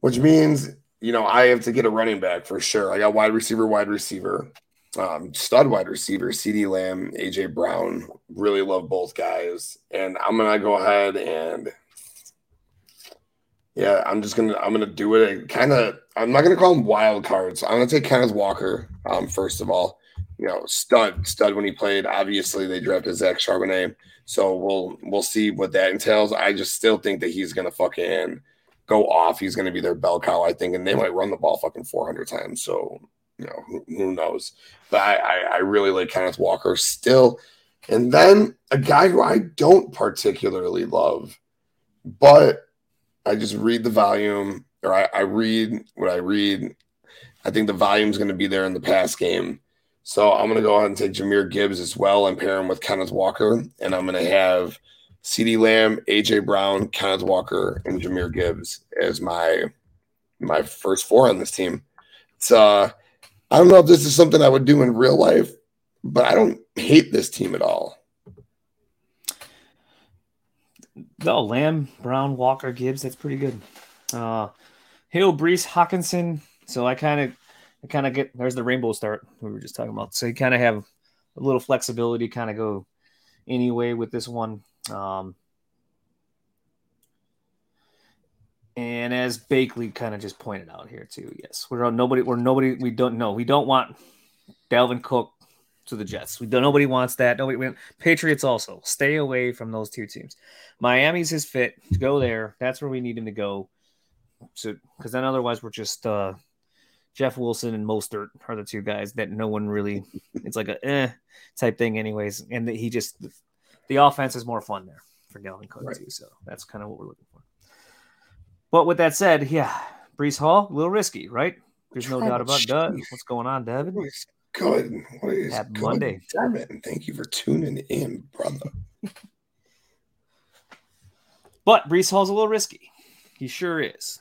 Which means you know I have to get a running back for sure. I got wide receiver, wide receiver, um, stud wide receiver, CeeDee Lamb, AJ Brown. Really love both guys, and I'm gonna go ahead and yeah, I'm just gonna I'm gonna do it. Kind of, I'm not gonna call them wild cards. I'm gonna take Kenneth Walker. Um, first of all, you know, stud, stud when he played. Obviously, they drafted Zach Charbonnet, so we'll we'll see what that entails. I just still think that he's gonna fucking go off. He's gonna be their bell cow, I think, and they might run the ball fucking 400 times. So you know, who, who knows? But I, I I really like Kenneth Walker still. And then a guy who I don't particularly love, but I just read the volume, or I, I read what I read. I think the volume is going to be there in the pass game. So I'm going to go ahead and take Jahmyr Gibbs as well and pair him with Kenneth Walker. And I'm going to have CeeDee Lamb, AJ Brown, Kenneth Walker, and Jahmyr Gibbs as my my first four on this team. It's uh I don't know if this is something I would do in real life, but I don't hate this team at all. No, Lamb, Brown, Walker, Gibbs. That's pretty good. Uh, Hill, Breece, Hockenson. So I kind of, I kind of get there's the rainbow start we were just talking about. So you kind of have a little flexibility, kind of go anyway with this one. Um, and as Bakley kind of just pointed out here too, yes, we're on nobody. We're nobody. We don't know. We don't want Dalvin Cook to the Jets. We don't. Nobody wants that. Nobody. We, Patriots also stay away from those two teams. Miami's his fit. Go there. That's where we need him to go. So because then otherwise we're just uh, Jeff Wilson and Mostert are the two guys that no one really. It's like a eh type thing, anyways. And he just the offense is more fun there for Dalvin Cook right. too. So that's kind of what we're looking for. But with that said, yeah, Breece Hall a little risky, right? There's no doubt about that. What's going on, David? good? What is Happy good? Monday. Devin, thank you for tuning in, brother. but Breece Hall's a little risky. He sure is.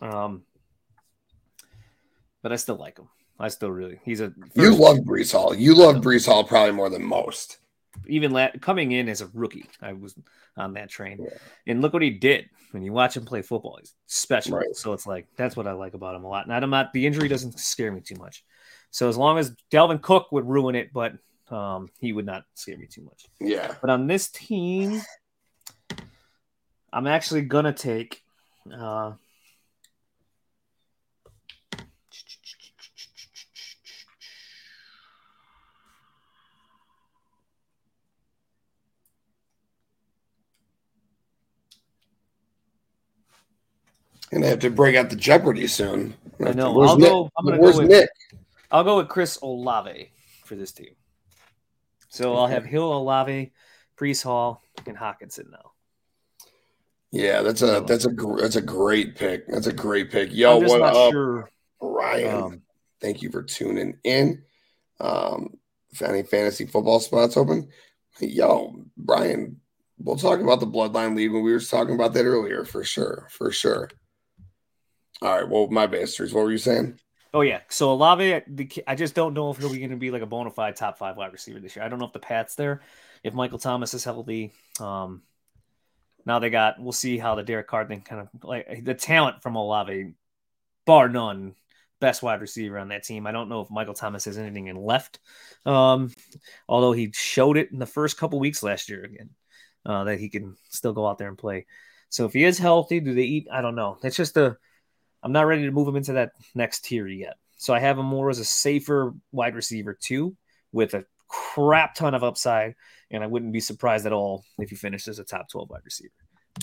Um, but I still like him. I still really. He's a. You love Breece Hall. You love Breece Hall probably more than most. even la- coming in as a rookie, I was on that train. Yeah. And look what he did when you watch him play football. He's special. Right. So it's like that's what I like about him a lot. And I'm not the injury doesn't scare me too much. So as long as Dalvin Cook would ruin it, but um, he would not scare me too much. Yeah. But on this team, I'm actually gonna take uh, Gonna have to break out the Jeopardy soon. I know. Where's I'll Nick? go. I'm gonna Where's go with, Nick? I'll go with Chris Olave for this team. So I'll have Hill, Olave, Breece Hall, and Hawkinson now. Yeah, that's a that's a that's a great pick. That's a great pick. Yo, what up, sure. Ryan? Um, thank you for tuning in. Um, if any fantasy football spots open, yo, Brian, we'll talk about the Bloodline League when we were talking about that earlier for sure, for sure. All right. Well, my bastards. What were you saying? Oh yeah. So Olave, I just don't know if he'll be going to be like a bona fide top five wide receiver this year. I don't know if the path's there. If Michael Thomas is healthy, um, now they got. We'll see how the Derek Carr thing kind of like the talent from Olave, bar none, best wide receiver on that team. I don't know if Michael Thomas has anything in left, um, although he showed it in the first couple weeks last year again uh, that he can still go out there and play. So if he is healthy, do they eat? I don't know. It's just a I'm not ready to move him into that next tier yet. So I have him more as a safer wide receiver too, with a crap ton of upside, and I wouldn't be surprised at all if he finishes a top 12 wide receiver.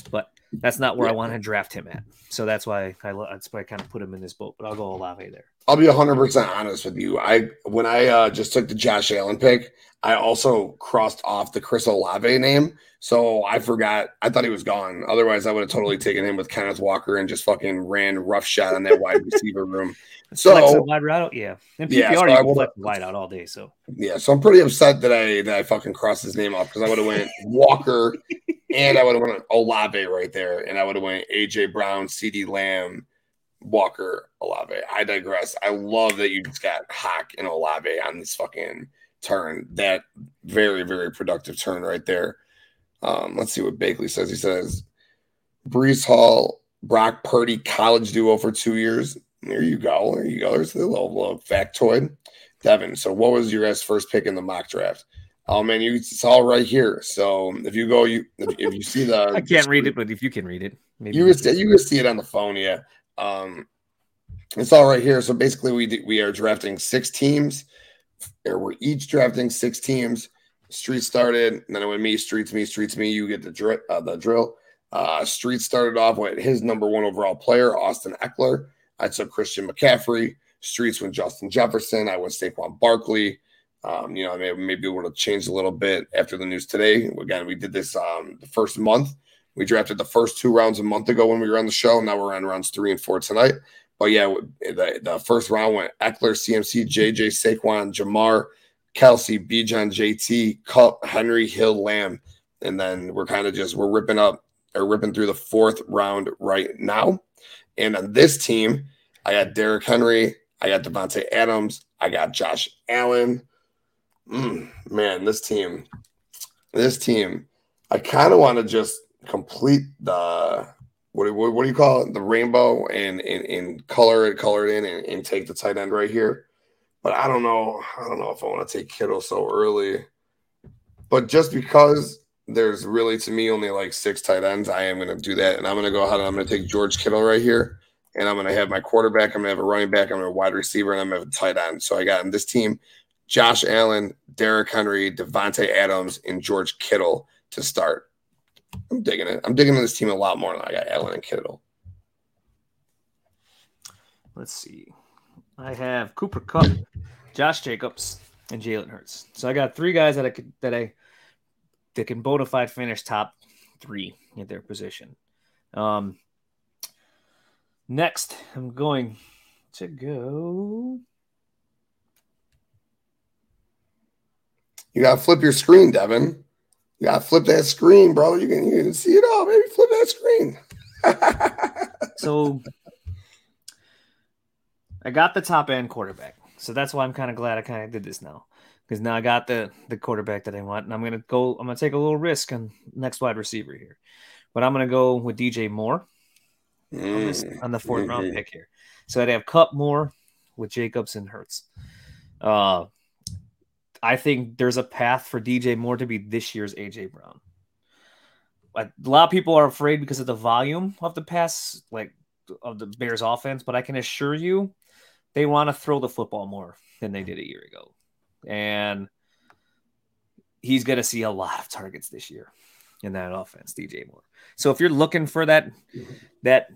But that's not where yeah. I want to draft him at. So that's why I that's why I kind of put him in this boat. But I'll go Olave there. I'll be 100 percent honest with you. I when I uh, just took the Josh Allen pick, I also crossed off the Chris Olave name so I forgot. I thought he was gone. Otherwise, I would have totally taken him with Kenneth Walker and just fucking ran rough shot on that wide receiver room. So wide route, yeah. And PPR, yeah, so you can wide out all day. So yeah, so I'm pretty upset that I that I fucking crossed his name off because I would have went Walker and I would have went Olave right there, and I would have went AJ Brown, CeeDee Lamb, Walker, Olave. I digress. I love that you just got Hawk and Olave on this fucking turn. That very very productive turn right there. Um, let's see what Bakley says. He says Breece Hall, Brock Purdy, college duo for two years. There you go. There you go. There's a little, little factoid. Devin, so what was your guys' first pick in the mock draft? Oh man, you it's all right here. So if you go, you if, if you see the I can't read it, but if you can read it, maybe you can, you can see it on the phone. Yeah, um, it's all right here. So basically, we we are drafting six teams, or we're each drafting six teams. Street started, and then it went me, Streets me, Streets me. You get the drill. Uh, the drill. Uh, Street started off with his number one overall player, Austin Ekeler. I took Christian McCaffrey. Streets went Justin Jefferson. I went Saquon Barkley. Um, you know, maybe, maybe it would have changed a little bit after the news today. Again, we did this um, the first month. We drafted the first two rounds a month ago when we were on the show. Now we're on rounds three and four tonight. But yeah, the, the first round went Ekeler, CMC, JJ, Saquon, Ja'Marr, Kelce, Bijan, JT, Kupp, Henry, Hill, Lamb. And then we're kind of just we're ripping up or ripping through the fourth round right now. And on this team, I got Derrick Henry, I got Davante Adams, I got Josh Allen. Mm, man, this team, this team, I kind of want to just complete the what what, what do you call it? The rainbow and and, and color it, color it in, and, and take the tight end right here. But I don't know. I don't know if I want to take Kittle so early. But just because there's really to me only like six tight ends, I am going to do that, and I'm going to go ahead and I'm going to take George Kittle right here, and I'm going to have my quarterback. I'm going to have a running back. I'm going to have a wide receiver, and I'm going to have a tight end. So I got in this team: Josh Allen, Derrick Henry, Davante Adams, and George Kittle to start. I'm digging it. I'm digging this team a lot more than I got Allen and Kittle. Let's see. I have Cooper Kupp, Josh Jacobs, and Jalen Hurts. So I got three guys that I could that I that can bona fide finish top three at their position. Um, next, I'm going to go. You gotta flip your screen, Devin. You gotta flip that screen, bro. You can you can see it all. Maybe flip that screen. so I got the top end quarterback. So that's why I'm kind of glad I kind of did this now. because now I got the the quarterback that I want, and I'm gonna go. I'm gonna take a little risk on next wide receiver here, but I'm gonna go with DJ Moore mm. on, this, on, the 4th mm-hmm. round pick here. So I'd have Kupp Moore with Jacobs and Hurts. Uh, I think there's a path for DJ Moore to be this year's AJ Brown. A lot of people are afraid because of the volume of the pass, like of the Bears offense, but I can assure you they want to throw the football more than they did a year ago and he's going to see a lot of targets this year in that offense, DJ Moore. So if you're looking for that that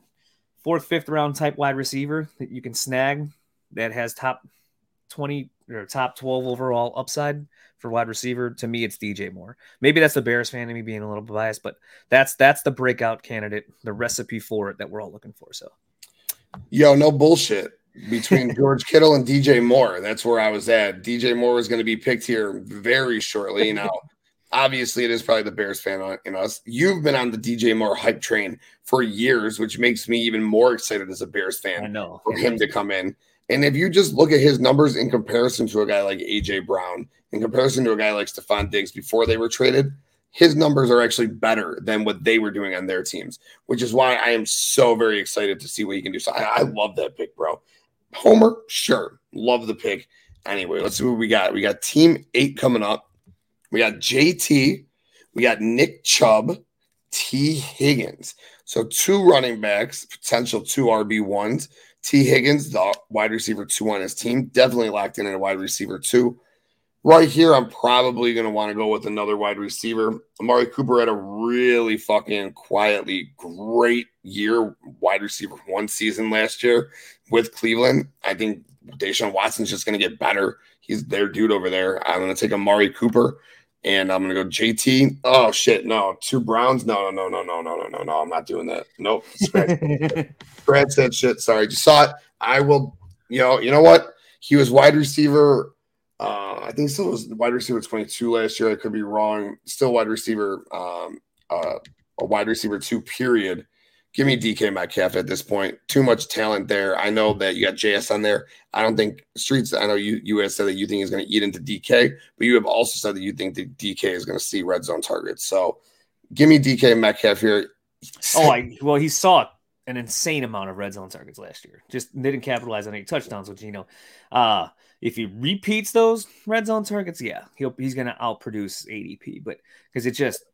fourth, fifth round type wide receiver that you can snag that has top 20 or top 12 overall upside for wide receiver, to me it's DJ Moore. Maybe that's the Bears fan and me being a little biased, but that's that's the breakout candidate, the recipe for it that we're all looking for. So Yo, no bullshit between George Kittle and DJ Moore. That's where I was at. DJ Moore is going to be picked here very shortly. Now, obviously, it is probably the Bears fan in us. You've been on the DJ Moore hype train for years, which makes me even more excited as a Bears fan I know. for him to come in. And if you just look at his numbers in comparison to a guy like AJ Brown, in comparison to a guy like Stefon Diggs before they were traded, his numbers are actually better than what they were doing on their teams, which is why I am so very excited to see what he can do. So I, I love that pick, bro. Homer, sure. Love the pick. Anyway, let's see what we got. We got team eight coming up. We got JT. We got Nick Chubb, T. Higgins. So two running backs, potential two RB1s. Tee Higgins, the wide receiver two on his team, definitely locked in at a wide receiver two. Right here, I'm probably going to want to go with another wide receiver. Amari Cooper had a really fucking quietly great year, wide receiver one season last year with Cleveland. I think Deshaun Watson's just going to get better. He's their dude over there. I'm going to take Amari Cooper and I'm going to go JT. Oh, shit. No, two Browns. No, no, no, no, no, no, no, no. I'm not doing that. Nope. Brad said shit. Sorry. Just saw it. I will, you know, you know what? He was wide receiver uh, I think still was wide receiver 22 last year. I could be wrong. Still wide receiver, um, uh, a wide receiver two, period. Give me DK Metcalf at this point. Too much talent there. I know that you got JS on there. I don't think Streets, I know you, you have said that you think he's going to eat into DK, but you have also said that you think that DK is going to see red zone targets. So give me DK Metcalf here. Oh, I, well, he saw an insane amount of red zone targets last year. Just didn't capitalize on any touchdowns with Geno. Uh, if he repeats those red zone targets, yeah, he'll he's gonna outproduce ADP, but because it just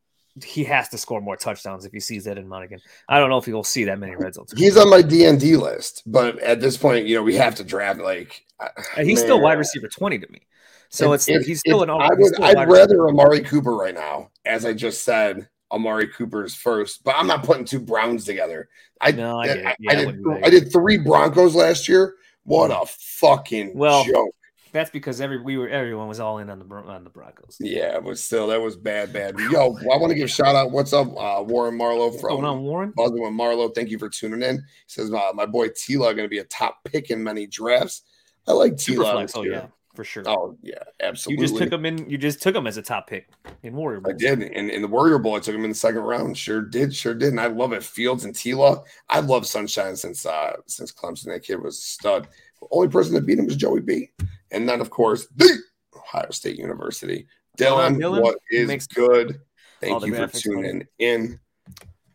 he has to score more touchdowns if he sees that in Monaghan. I don't know if he will see that many red zones. He's on my DND list, but at this point, you know, we have to draft like uh, he's man. still wide receiver 20 to me. So if, it's if, he's still an I would I'd rather Amari Cooper right now, as I just said. Amari Cooper's first, but I'm not putting two Browns together. I no, I, I, yeah, I did I did three Broncos last year. What mm. a fucking well, joke! That's because every we were everyone was all in on the on the Broncos. Yeah, but still, that was bad, bad. Yo, I want to give a shout out. What's up, uh, Warren Marlowe from going on, Warren? Buzzing with Marlowe. Thank you for tuning in. He says uh, my boy Tila going to be a top pick in many drafts. I like Tila. Oh yeah, for sure. Oh yeah, absolutely. You just took him in. You just took him as a top pick in Warrior Bowl. I did. In, in the Warrior Bowl, I took him in the second round. Sure did. Sure did. And I love it. Fields and Tila. I love Sunshine since uh since Clemson. That kid was a stud. The only person that beat him was Joey B. And then, of course, the Ohio State University. Dylan, Dylan what is good? Thank you for tuning in.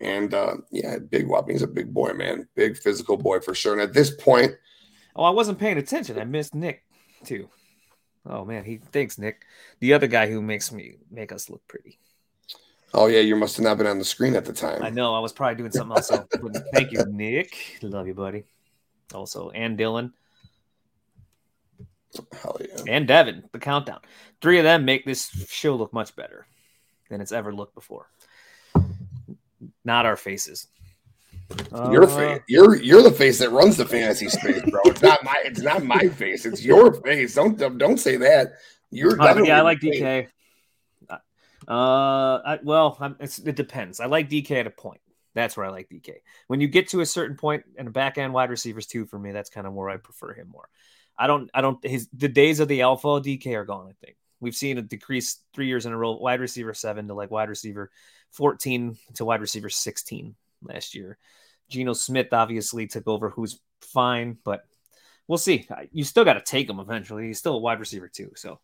And uh, yeah, Big Whopping's a big boy, man. Big physical boy for sure. And at this point, oh, I wasn't paying attention. I missed Nick too. Oh man, he thanks Nick, the other guy who makes me make us look pretty. Oh yeah, you must have not been on the screen at the time. I know. I was probably doing something else. So thank you, Nick. Love you, buddy. Also, and Dylan. Hell yeah. And Devin, the countdown. Three of them make this show look much better than it's ever looked before. Not our faces. Your uh, face. You're you're the face that runs the fantasy space, bro. It's not my it's not my face. It's your face. Don't don't say that. You're uh, yeah. I like DK. Uh, I, well, it depends. I like DK at a point. That's where I like DK. When you get to a certain point and a back end wide receivers too, for me, that's kind of where I prefer him more. I don't, I don't, his, the days of the alpha DK are gone. I think we've seen a decrease three years in a row, wide receiver seven to like wide receiver 14 to wide receiver 16 last year. Geno Smith obviously took over, who's fine, but we'll see. You still got to take him eventually. He's still a wide receiver too. So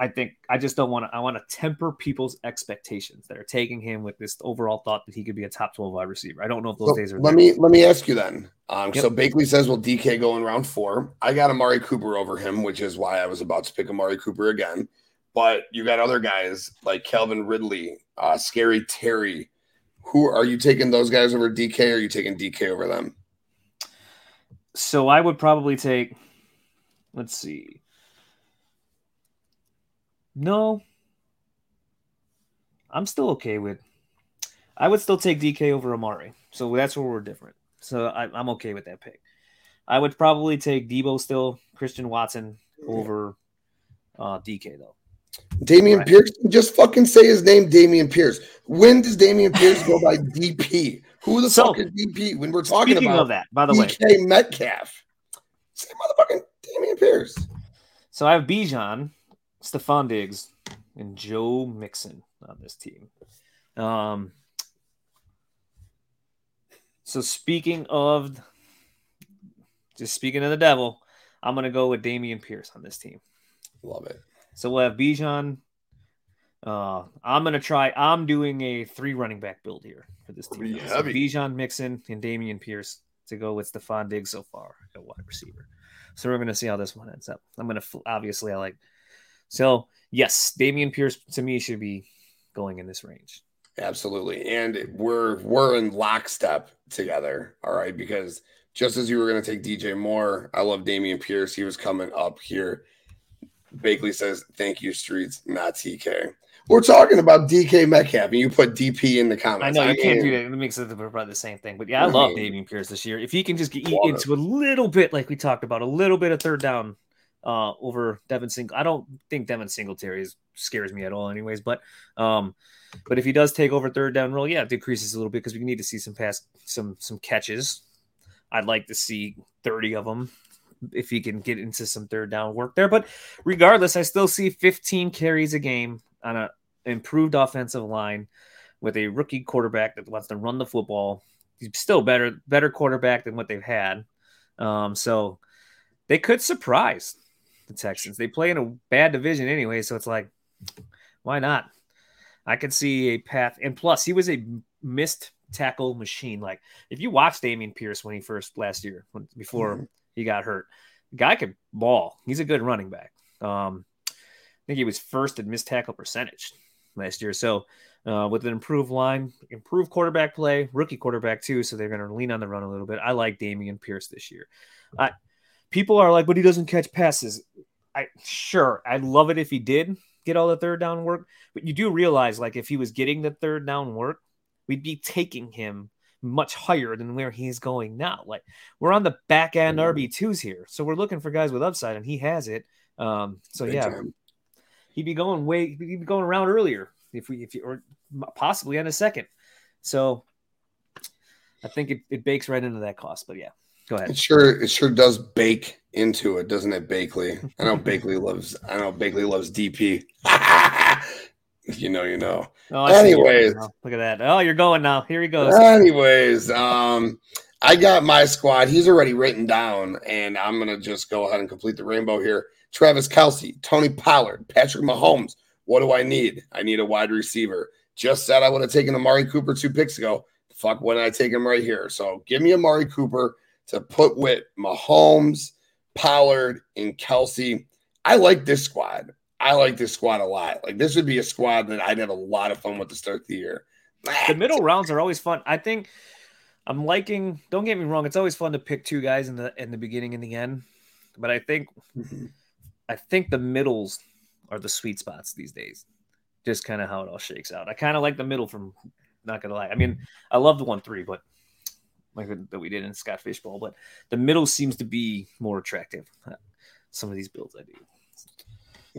I think I just don't want to. I want to temper people's expectations that are taking him with this overall thought that he could be a top twelve wide receiver. I don't know if those so days are. Let there. me let me ask you then. Um, yep. So Bakley says, "Well, DK go in round four. I got Amari Cooper over him, which is why I was about to pick Amari Cooper again. But you got other guys like Calvin Ridley, uh, Scary Terry. Who are you taking those guys over DK? Or are you taking DK over them? So I would probably take. Let's see. No. I'm still okay with. I would still take DK over Amari. So that's where we're different. So I, am okay with that pick. I would probably take Deebo still, Christian Watson over uh, DK though. Dameon right. Pierce, just fucking say his name, Dameon Pierce. When does Dameon Pierce go by DP? Who the so, fuck is DP when we're talking about of that? By the way? DK way, Metcalf, say motherfucking Dameon Pierce. So I have Bijan, Stefon Diggs, and Joe Mixon on this team. Um, so speaking of just speaking of the devil, I'm gonna go with Dameon Pierce on this team. Love it. So we'll have Bijan. Uh, I'm gonna try. I'm doing a three running back build here for this team. So Bijan Mixon and Dameon Pierce to go with Stefon Diggs so far at wide receiver. So we're gonna see how this one ends up. I'm gonna obviously I like so yes, Dameon Pierce to me should be going in this range. Absolutely. And we're we're in lockstep together. All right. Because just as you were going to take DJ Moore, I love Dameon Pierce. He was coming up here. Bakley says, Thank you, Streets, not TK. We're talking about DK Metcalf, and you put DP in the comments. I know you I can't do that. It makes it about the same thing. But yeah, I, I love mean, Dameon Pierce this year. If he can just get into a little bit, like we talked about, a little bit of third down uh, over Devin Single. I don't think Devin Singletary scares me at all, anyways. But um, but if he does take over third down role, yeah, it decreases a little bit because we need to see some pass, some some catches. I'd like to see thirty of them if he can get into some third down work there. But regardless, I still see 15 carries a game on an improved offensive line with a rookie quarterback that wants to run the football. He's still better better quarterback than what they've had. Um, so they could surprise the Texans. They play in a bad division anyway, so it's like, why not? I could see a path. And plus, he was a missed tackle machine. Like if you watch Dameon Pierce when he first last year, when, before mm-hmm. he got hurt, the guy could ball. He's a good running back. Um, I think he was first in missed tackle percentage last year. So uh, with an improved line, improved quarterback play, rookie quarterback too. So they're going to lean on the run a little bit. I like Dameon Pierce this year. I, people are like, but he doesn't catch passes. I sure I'd love it if he did get all the third down work, but you do realize like if he was getting the third down work, we'd be taking him much higher than where he's going now. Like we're on the back end. RB twos here, so we're looking for guys with upside, and he has it. Um, so Big yeah, time. he'd be going way, he'd be going around earlier if we, if you, or possibly on a second. So I think it, it bakes right into that cost. But yeah, Go ahead. It sure it sure does bake into it, doesn't it, Bakley? I know Bakley loves I know Bakley loves DP. you know, you know. Oh, Anyways, look at that. Oh, you're going now. Here he goes. Anyways, um, I got my squad. He's already written down, and I'm gonna just go ahead and complete the rainbow here. Travis Kelce, Tony Pollard, Patrick Mahomes. What do I need? I need a wide receiver. Just said I would have taken Amari Cooper two picks ago. Fuck, when I take him right here? So give me Amari Cooper to put with Mahomes, Pollard, and Kelce. I like this squad. I like this squad a lot. Like this would be a squad that I'd have a lot of fun with to start the year. The middle rounds are always fun. I think I'm liking. Don't get me wrong; it's always fun to pick two guys in the in the beginning and the end. But I think, mm-hmm. I think the middles are the sweet spots these days. Just kind of how it all shakes out. I kind of like the middle. From not gonna lie, I mean, I love the one three, but like that we did in Scott Fishbowl, but the middle seems to be more attractive. Some of these builds I do.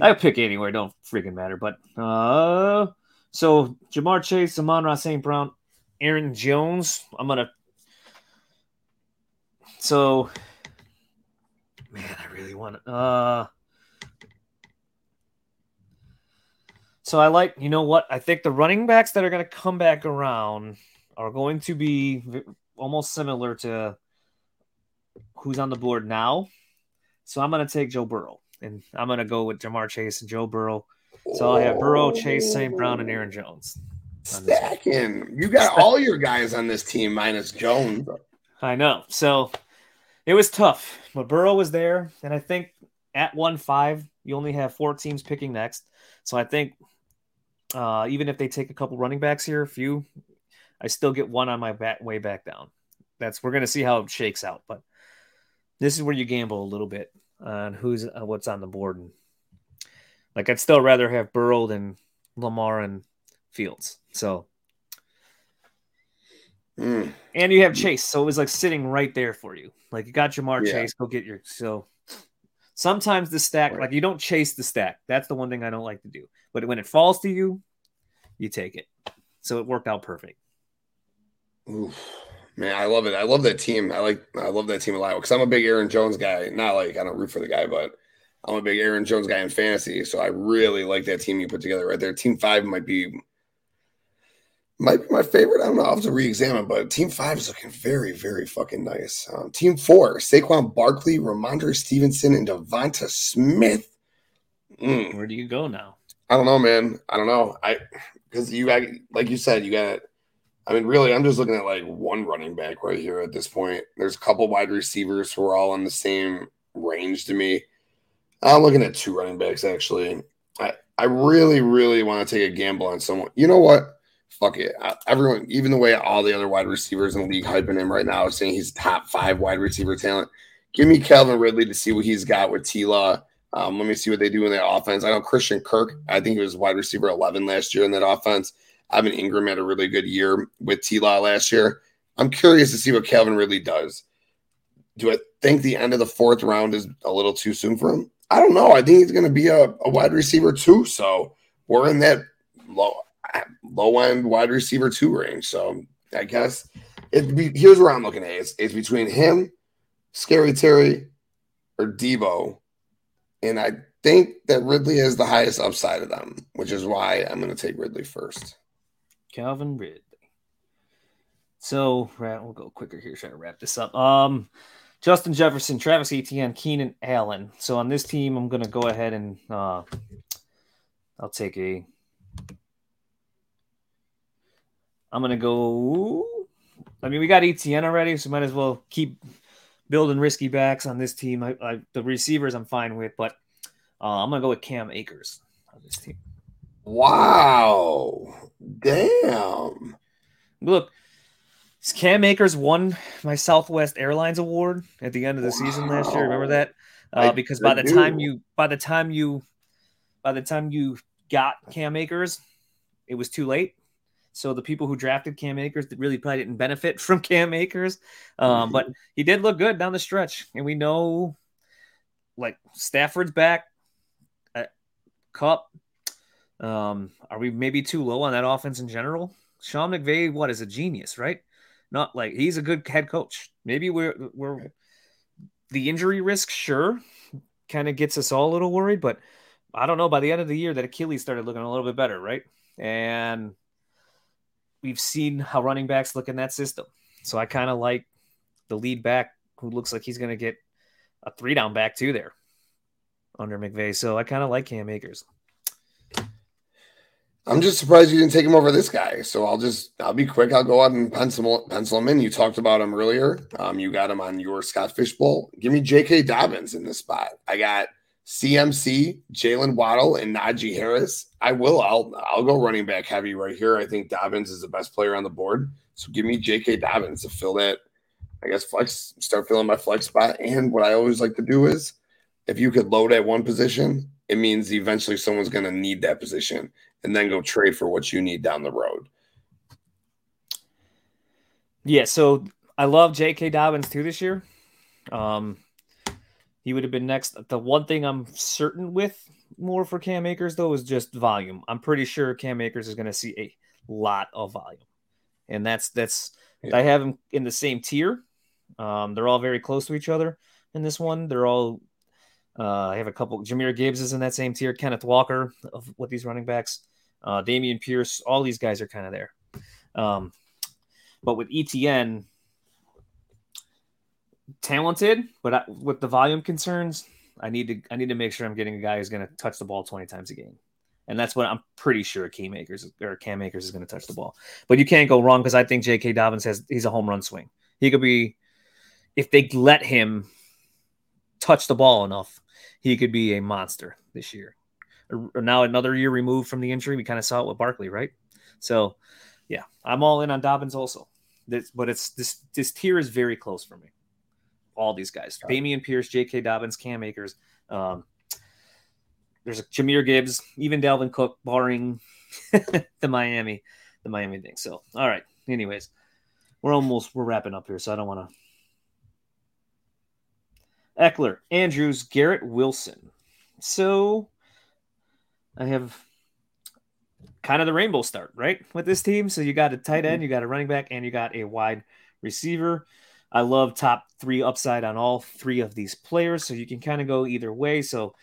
I pick anywhere, don't freaking matter. But uh so Ja'Marr Chase, Amon-Ra St. Brown, Aaron Jones. I'm gonna so man, I really want it. Uh so I like, you know what? I think the running backs that are going to come back around are going to be almost similar to who's on the board now. So I'm going to take Joe Burrow and I'm gonna go with Ja'Marr Chase and Joe Burrow. So I have Burrow, Chase, St. Brown, and Aaron Jones. Stacking. You got all your guys on this team minus Jones. I know. So it was tough, but Burrow was there, and I think at one five you only have four teams picking next. So I think uh, even if they take a couple running backs here, a few, I still get one on my back way back down. That's we're gonna see how it shakes out, but this is where you gamble a little bit on who's uh, what's on the board. And like I'd still rather have Burrow than Lamar and Fields. So mm. and you have Chase, so it was like sitting right there for you. Like you got Ja'Marr yeah. Chase, go get your so sometimes the stack, like you don't chase the stack. That's the one thing I don't like to do. But when it falls to you, you take it. So it worked out perfect. Oof. Man, I love it. I love that team. I like I love that team a lot because I'm a big Aaron Jones guy. Not like I don't root for the guy, but I'm a big Aaron Jones guy in fantasy. So I really like that team you put together right there. Team five might be might be my favorite. I don't know. I'll have to re-examine, but Team Five is looking very, very fucking nice. Um, team Four: Saquon Barkley, Rhamondre Stevenson, and DeVonta Smith. Mm. Where do you go now? I don't know, man. I don't know. I because you got like you said, you got I mean, really, I'm just looking at like one running back right here at this point. There's a couple wide receivers who are all in the same range to me. I'm looking at two running backs actually. I I really, really want to take a gamble on someone. You know what? Fuck it. Everyone, even the way all the other wide receivers in the league hyping him right now, saying he's top five wide receiver talent. Give me Calvin Ridley to see what he's got with T Law. Um, let me see what they do in their offense. I know Christian Kirk, I think he was wide receiver 11 last year in that offense. Evan Engram had a really good year with T Law last year. I'm curious to see what Calvin Ridley does. Do I think the end of the fourth round is a little too soon for him? I don't know. I think he's going to be a, a, wide receiver too. So we're in that low low end wide receiver two range. So I guess it be, here's where I'm looking at. It's, it's between him, Scary Terry, or Deebo, and I think that Ridley has the highest upside of them, which is why I'm going to take Ridley first. Calvin Ridley. So right, we'll go quicker here. Try to wrap this up. Um, Justin Jefferson, Travis Etienne, Keenan Allen. So on this team, I'm to go ahead and uh, I'll take a. I'm to go. I mean, we got Etienne already, so might as well keep building risky backs on this team. I, I, the receivers I'm fine with, but uh, I'm to go with Cam Akers on this team. Wow. Damn. Look, Cam Akers won my Southwest Airlines award at the end of the wow. season last year. Remember that? Uh, because by the do. time you, by the time you, by the time you got Cam Akers, it was too late. So the people who drafted Cam Akers really probably didn't benefit from Cam Akers. Um, mm-hmm. But he did look good down the stretch, and we know, like Stafford's back, uh, Kupp, um, are we maybe too low on that offense in general? Sean McVay, what is a genius, right? Not like he's a good head coach. Maybe we're we're the injury risk, sure, kind of gets us all a little worried, but I don't know. By the end of the year, that Achilles started looking a little bit better, right? And we've seen how running backs look in that system. So I kind of like the lead back who looks like he's going to get a three down back too there under McVay. So I kind of like Cam Akers. I'm just surprised you didn't take him over this guy. So I'll just I'll be quick. I'll go out and pencil pencil him in. You talked about him earlier. Um, you got him on your Scott Fishbowl. Give me J.K. Dobbins in this spot. I got CMC, Jaylen Waddle, and Najee Harris. I will. I'll I'll go running back heavy right here. I think Dobbins is the best player on the board. So give me J.K. Dobbins to fill that. I guess flex start filling my flex spot. And what I always like to do is, if you could load at one position, it means eventually someone's going to need that position and then go trade for what you need down the road. Yeah, so I love J.K. Dobbins too this year. Um, he would have been next. The one thing I'm certain with more for Cam Akers though is just volume. I'm pretty sure Cam Akers is going to see a lot of volume, and that's that's yeah. I have him in the same tier. Um, they're all very close to each other in this one. They're all. Uh, I have a couple. Jahmyr Gibbs is in that same tier. Kenneth Walker of with these running backs uh, Dameon Pierce, all these guys are kind of there. Um, but with Etienne, talented, but I, with the volume concerns, I need to I need to make sure I'm getting a guy who's going to touch the ball 20 times a game. And that's what I'm pretty sure Cam Akers or Cam Akers is going to touch the ball. But you can't go wrong because I think J.K. Dobbins has he's a home run swing. He could be if they let him touch the ball enough, he could be a monster this year. Now another year removed from the injury, we kind of saw it with Barkley, right? So, yeah, I'm all in on Dobbins also. This, but it's this this tier is very close for me. All these guys: right. Dameon Pierce, J.K. Dobbins, Cam Akers. Um, there's a Jahmyr Gibbs, even Dalvin Cook, barring the Miami, the Miami thing. So, all right. Anyways, we're almost we're wrapping up here, so I don't want to. Ekeler, Andrews, Garrett Wilson. So I have kind of the rainbow start, right? With this team. So you got a tight end, mm-hmm. you got a running back, and you got a wide receiver. I love top three upside on all three of these players. So you can kind of go either way. So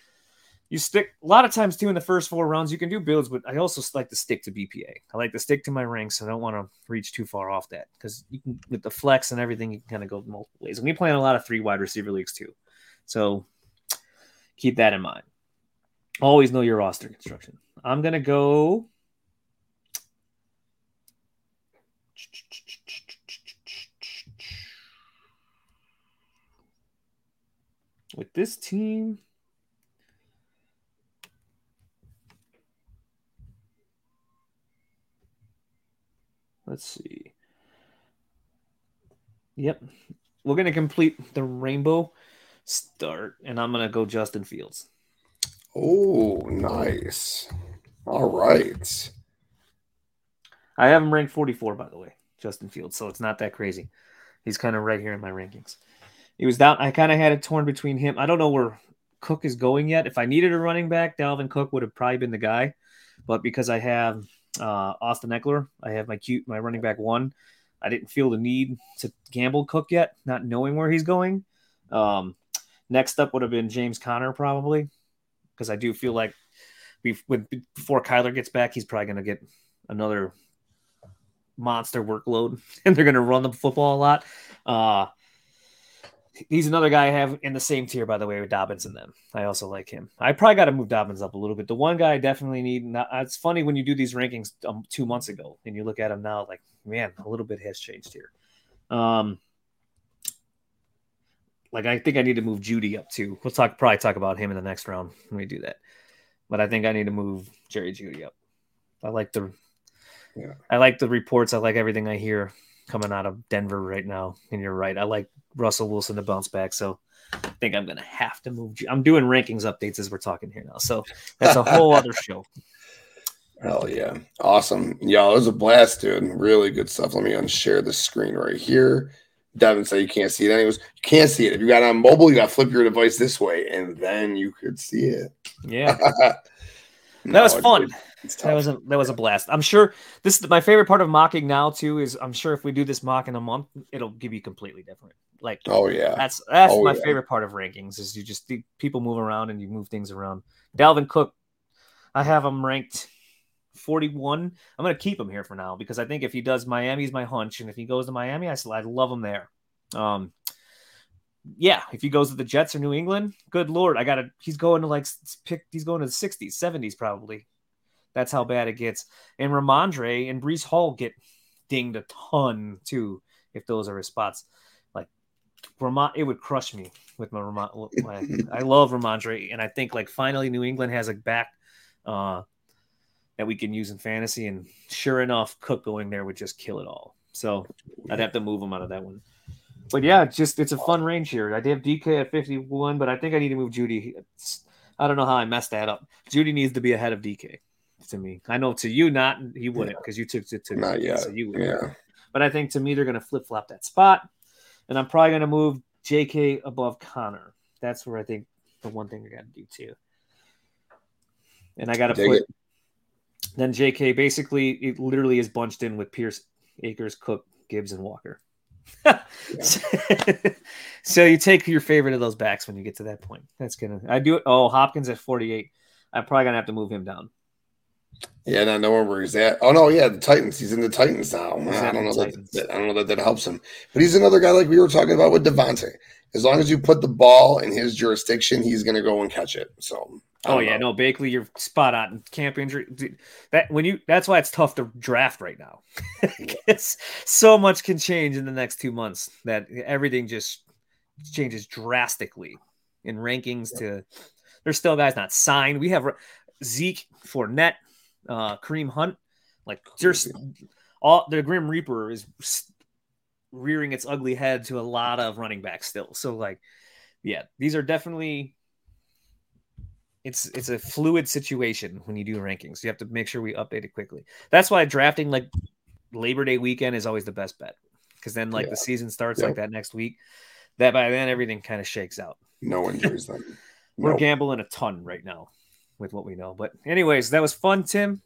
you stick a lot of times too in the first four rounds, you can do builds, but I also like to stick to BPA. I like to stick to my ranks. So I don't want to reach too far off that because you can with the flex and everything, you can kind of go multiple ways. And we play in a lot of three wide receiver leagues too. So keep that in mind. Always know your roster construction. I'm gonna go. With this team, let's see. Yep. We're going to complete the rainbow start, and I'm going to go Justin Fields. Oh, nice. All right. I have him ranked 44, by the way, Justin Fields. So it's not that crazy. He's kind of right here in my rankings. He was down. I kind of had it torn between him. I don't know where Cook is going yet. If I needed a running back, Dalvin Cook would have probably been the guy. But because I have uh, Austin Ekeler, I have my cute my running back one. I didn't feel the need to gamble Cook yet, not knowing where he's going. Um, next up would have been James Conner probably because I do feel like before Kyler gets back, he's probably going to get another monster workload, and they're going to run the football a lot. Uh, he's another guy I have in the same tier, by the way, with Dobbins and them. I also like him. I probably got to move Dobbins up a little bit. The one guy I definitely need. Not, it's funny when you do these rankings um, two months ago and you look at him now, like man, a little bit has changed here. Um, like I think I need to move Jeudy up too. We'll talk probably talk about him in the next round when we do that. But I think I need to move Jerry Jeudy up. I like the yeah. I like the reports. I like everything I hear coming out of Denver right now. And you're right. I like Russell Wilson to bounce back. So I think I'm gonna have to move. I'm doing rankings updates as we're talking here now. So that's a whole other show. Hell yeah. Awesome. Y'all, it was a blast, dude. Really good stuff. Let me unshare the screen right here. Devin said you can't see it. Anyways, you can't see it. If you got on mobile, you got to flip your device this way, and then you could see it. Yeah, no, that was fun. That was a that was a blast. I'm sure this is my favorite part of mocking now too. Is I'm sure if we do this mock in a month, it'll give you completely different. Like oh yeah, that's that's oh, my yeah. favorite part of rankings is you just people move around and you move things around. Dalvin Cook, I have him ranked 41. I'm going to keep him here for now because I think if he does Miami's my hunch, and if he goes to Miami, I still I love him there. Um, yeah, if he goes to the Jets or New England, good lord, I gotta. He's going to like pick. He's going to the 60s, 70s probably. That's how bad it gets. And Rhamondre and Breece Hall get dinged a ton too if those are his spots. Like Ramon, it would crush me with my Ramon. I love Rhamondre, and I think like finally New England has a back. Uh, that we can use in fantasy. And sure enough, Cook going there would just kill it all. So I'd have to move him out of that one. But yeah, just it's a fun range here. I did have DK at 51, but I think I need to move Jeudy. It's, I don't know how I messed that up. Jeudy needs to be ahead of DK to me. I know to you, not he wouldn't because you took it to not yet. So you. Yeah. But I think to me they're going to flip flop that spot, and I'm probably going to move JK above Conner. That's where I think the one thing I got to do too. And I got to put it. Then J.K. basically it literally is bunched in with Pierce, Akers, Cook, Gibbs, and Walker. so you take your favorite of those backs when you get to that point. That's gonna. I do it. Oh, Hopkins at forty-eight. I'm probably gonna have to move him down. Yeah, not knowing where he's at. Oh no, yeah, the Titans. He's in the Titans now. I don't know that, that, I don't know that that helps him, but he's another guy like we were talking about with Davante. As long as you put the ball in his jurisdiction, he's going to go and catch it. So. Oh yeah, know. no, Bakley, you're spot on. Camp injury. That when you that's why it's tough to draft right now. it's so much can change in the next two months that everything just changes drastically in rankings. Yeah. To there's still guys not signed. We have Zeke Fournette, uh, Kareem Hunt. Like there's all the Grim Reaper is rearing its ugly head to a lot of running backs still. So like, yeah, these are definitely it's it's a fluid situation when you do rankings. You have to make sure we update it quickly. That's why drafting like Labor Day weekend is always the best bet because then like yeah. the season starts like that next week. That by then everything kind of shakes out. No injuries then. We're nope. gambling a ton right now with what we know. But anyways, that was fun, Tim.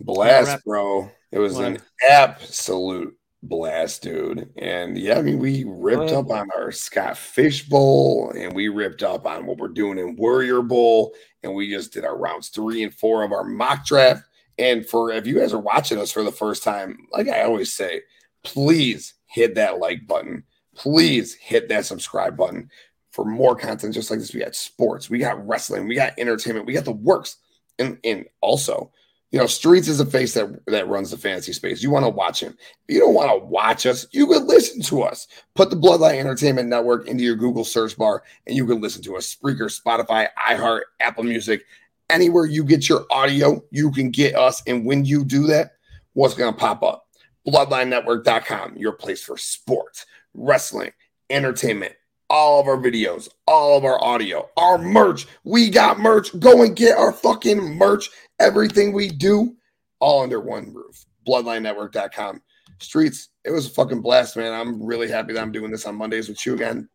Blast, bro. It was an absolute blast, dude. And yeah, I mean, we ripped up on our Scott Fish Bowl and we ripped up on what we're doing in Warrior Bowl. And we just did our rounds three and four of our mock draft. And for if you guys are watching us for the first time, like I always say, please hit that like button. Please hit that subscribe button for more content just like this. We got sports, we got wrestling, we got entertainment, we got the works. And and also you know, Streetz is a face that that runs the fantasy space. You want to watch him. If you don't want to watch us, you can listen to us. Put the Bloodline Entertainment Network into your Google search bar, and you can listen to us. Spreaker, Spotify, iHeart, Apple Music, anywhere you get your audio, you can get us. And when you do that, what's going to pop up? BloodlineNetwork.com, your place for sports, wrestling, entertainment, all of our videos, all of our audio, our merch. We got merch. Go and get our fucking merch everything we do all under one roof. BloodlineNetwork.com. Streetz, it was a fucking blast, man. I'm really happy that I'm doing this on Mondays with you again.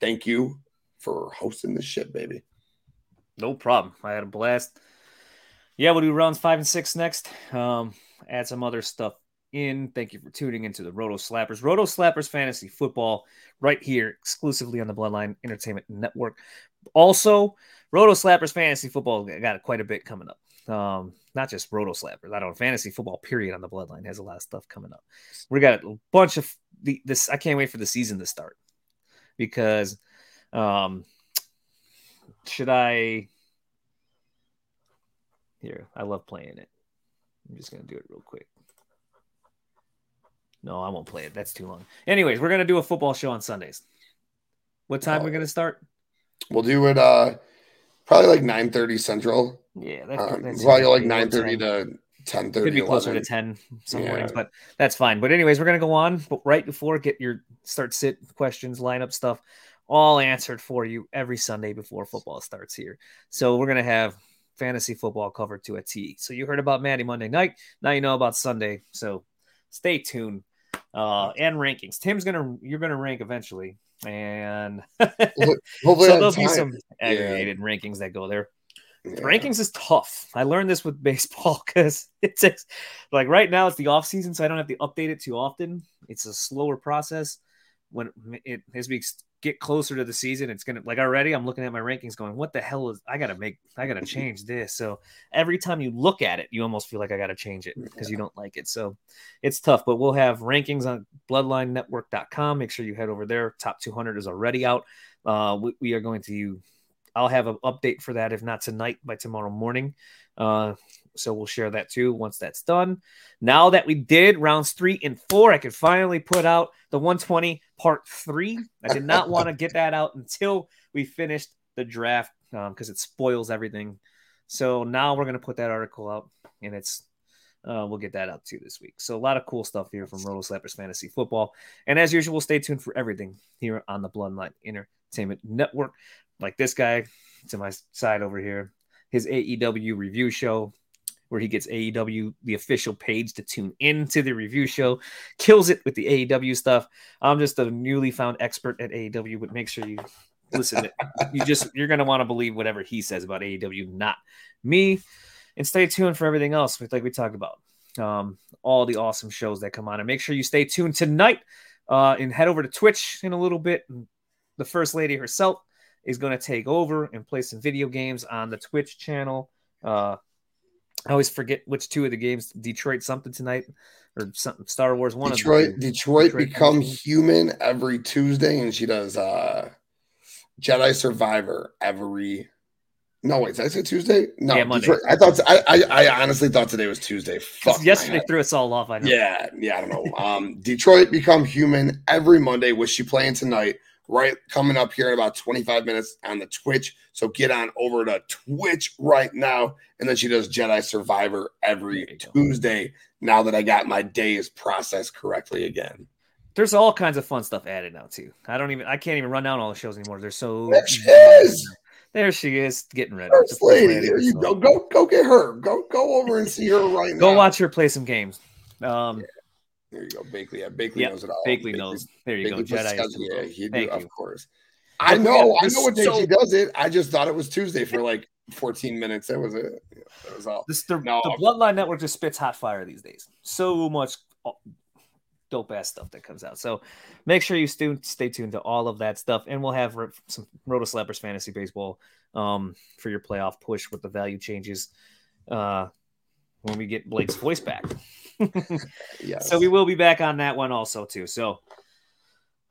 Thank you for hosting this shit, baby. No problem. I had a blast. Yeah, we'll do rounds five and six next. Um, add some other stuff in. Thank you for tuning into the Roto Slappers. Roto Slappers Fantasy Football right here exclusively on the Bloodline Entertainment Network. Also, Roto Slappers Fantasy Football got quite a bit coming up. Um, not just roto slappers. I don't fantasy football. Period on the bloodline has a lot of stuff coming up. We got a bunch of the this. I can't wait for the season to start because, um, should I? Here, I love playing it. I'm just gonna do it real quick. No, I won't play it. That's too long. Anyways, we're gonna do a football show on Sundays. What time oh. we gonna start? We'll do it. Uh, probably like nine thirty central. Yeah, that's, um, that's probably like nine thirty to ten thirty. Could be closer 11. to ten some yeah. mornings, but that's fine. But anyways, we're gonna go on. But right before get your start sit questions, lineup stuff, all answered for you every Sunday before football starts here. So we're gonna have fantasy football covered to a T. So you heard about Maddie Monday night. Now you know about Sunday. So stay tuned. Uh, and rankings. Tim's gonna you're gonna rank eventually, and hopefully so there'll be some aggregated yeah. rankings that go there. Yeah. Rankings is tough. I learned this with baseball because it's like right now it's the off season, so I don't have to update it too often. It's a slower process. When it as we get closer to the season, it's gonna like already. I'm looking at my rankings, going, "What the hell is? I gotta make. I gotta change this." So every time you look at it, you almost feel like I gotta change it because yeah. you don't like it. So it's tough. But we'll have rankings on BloodlineNetwork.com. Make sure you head over there. Top 200 is already out. Uh, we, we are going to I'll have an update for that, if not tonight, by tomorrow morning. Uh, so we'll share that too once that's done. Now that we did rounds three and four, I could finally put out the 120 part three. I did not want to get that out until we finished the draft because um, it spoils everything. So now we're going to put that article out, and it's uh, we'll get that out too this week. So a lot of cool stuff here from Roto Slappers Fantasy Football. And as usual, stay tuned for everything here on the Bloodline Entertainment Network like this guy to my side over here, his AEW review show where he gets AEW the official page to tune into the review show, kills it with the AEW stuff. I'm just a newly found expert at AEW, but make sure you listen. you just you're gonna want to believe whatever he says about AEW, not me. And stay tuned for everything else, like we talked about. Um, all the awesome shows that come on, and make sure you stay tuned tonight. Uh, and head over to Twitch in a little bit. The first lady herself is going to take over and play some video games on the Twitch channel. Uh, I always forget which two of the games. Detroit something tonight or something. Star Wars one. Detroit. Detroit, Detroit become human every Tuesday, and she does uh Jedi Survivor every. No, wait, did I say Tuesday? No, yeah, Monday. Detroit, I thought I, I, I honestly thought today was Tuesday. Fuck yesterday threw us all off. I know. Yeah, yeah, I don't know. um, Detroit become human every Monday. Was she playing tonight? Right coming up here in about 25 minutes on the Twitch. So get on over to Twitch right now. And then she does Jedi Survivor every Tuesday now that I got my days processed correctly again. There's all kinds of fun stuff added now too. I don't even I can't even run down all the shows anymore. They're so there she is. There she is, getting ready. First lady, there you go. Go go get her. Go go over and see her right now. Go watch her play some games. Um, yeah. There you go, Bakley. Yeah, Bakley yep. knows it all. Bakley, knows. There you Bakley go, Jedi. Yeah, he do, of course. I know, I know what day so, she does it. I just thought it was Tuesday for like 14 minutes. That was it. That was all. This, the, no, the Bloodline Network just spits hot fire these days. So much dope ass stuff that comes out. So make sure you stay, stay tuned to all of that stuff, and we'll have some Roto Slappers fantasy baseball um, for your playoff push with the value changes uh, when we get Blake's voice back. Yes. So we will be back on that one also too. So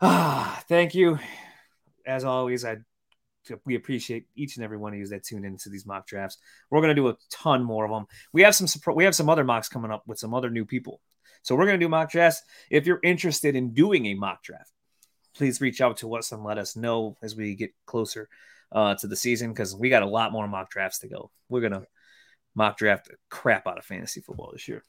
ah, thank you. As always, I we appreciate each and every one of you that tune into these mock drafts. We're going to do a ton more of them. We have some we have some other mocks coming up with some other new people. So we're going to do mock drafts. If you're interested in doing a mock draft, please reach out to us and let us know as we get closer uh, to the season because we got a lot more mock drafts to go. We're going to mock draft the crap out of fantasy football this year.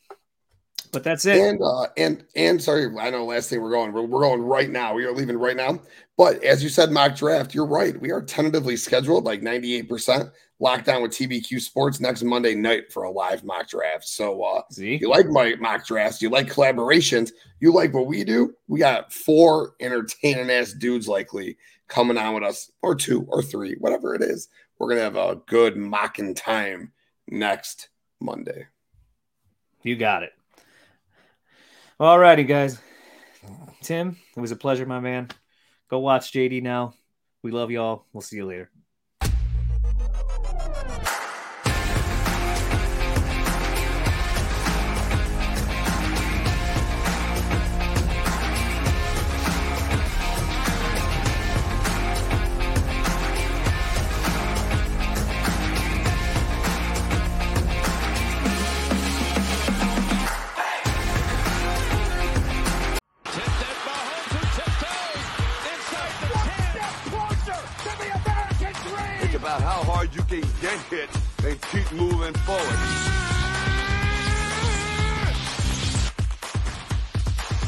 But that's it. And uh, and and sorry, I know last thing we're going. We're, we're going right now. We are leaving right now. But as you said, mock draft. You're right. We are tentatively scheduled like 98 percent locked down with TBQ Sports next Monday night for a live mock draft. So uh, See? you like my mock drafts, you like collaborations, you like what we do. We got four entertaining ass dudes likely coming on with us, or two or three, whatever it is. We're gonna have a good mocking time next Monday. You got it. All righty, guys. Tim, it was a pleasure, my man. Go watch JD now. We love y'all. We'll see you later.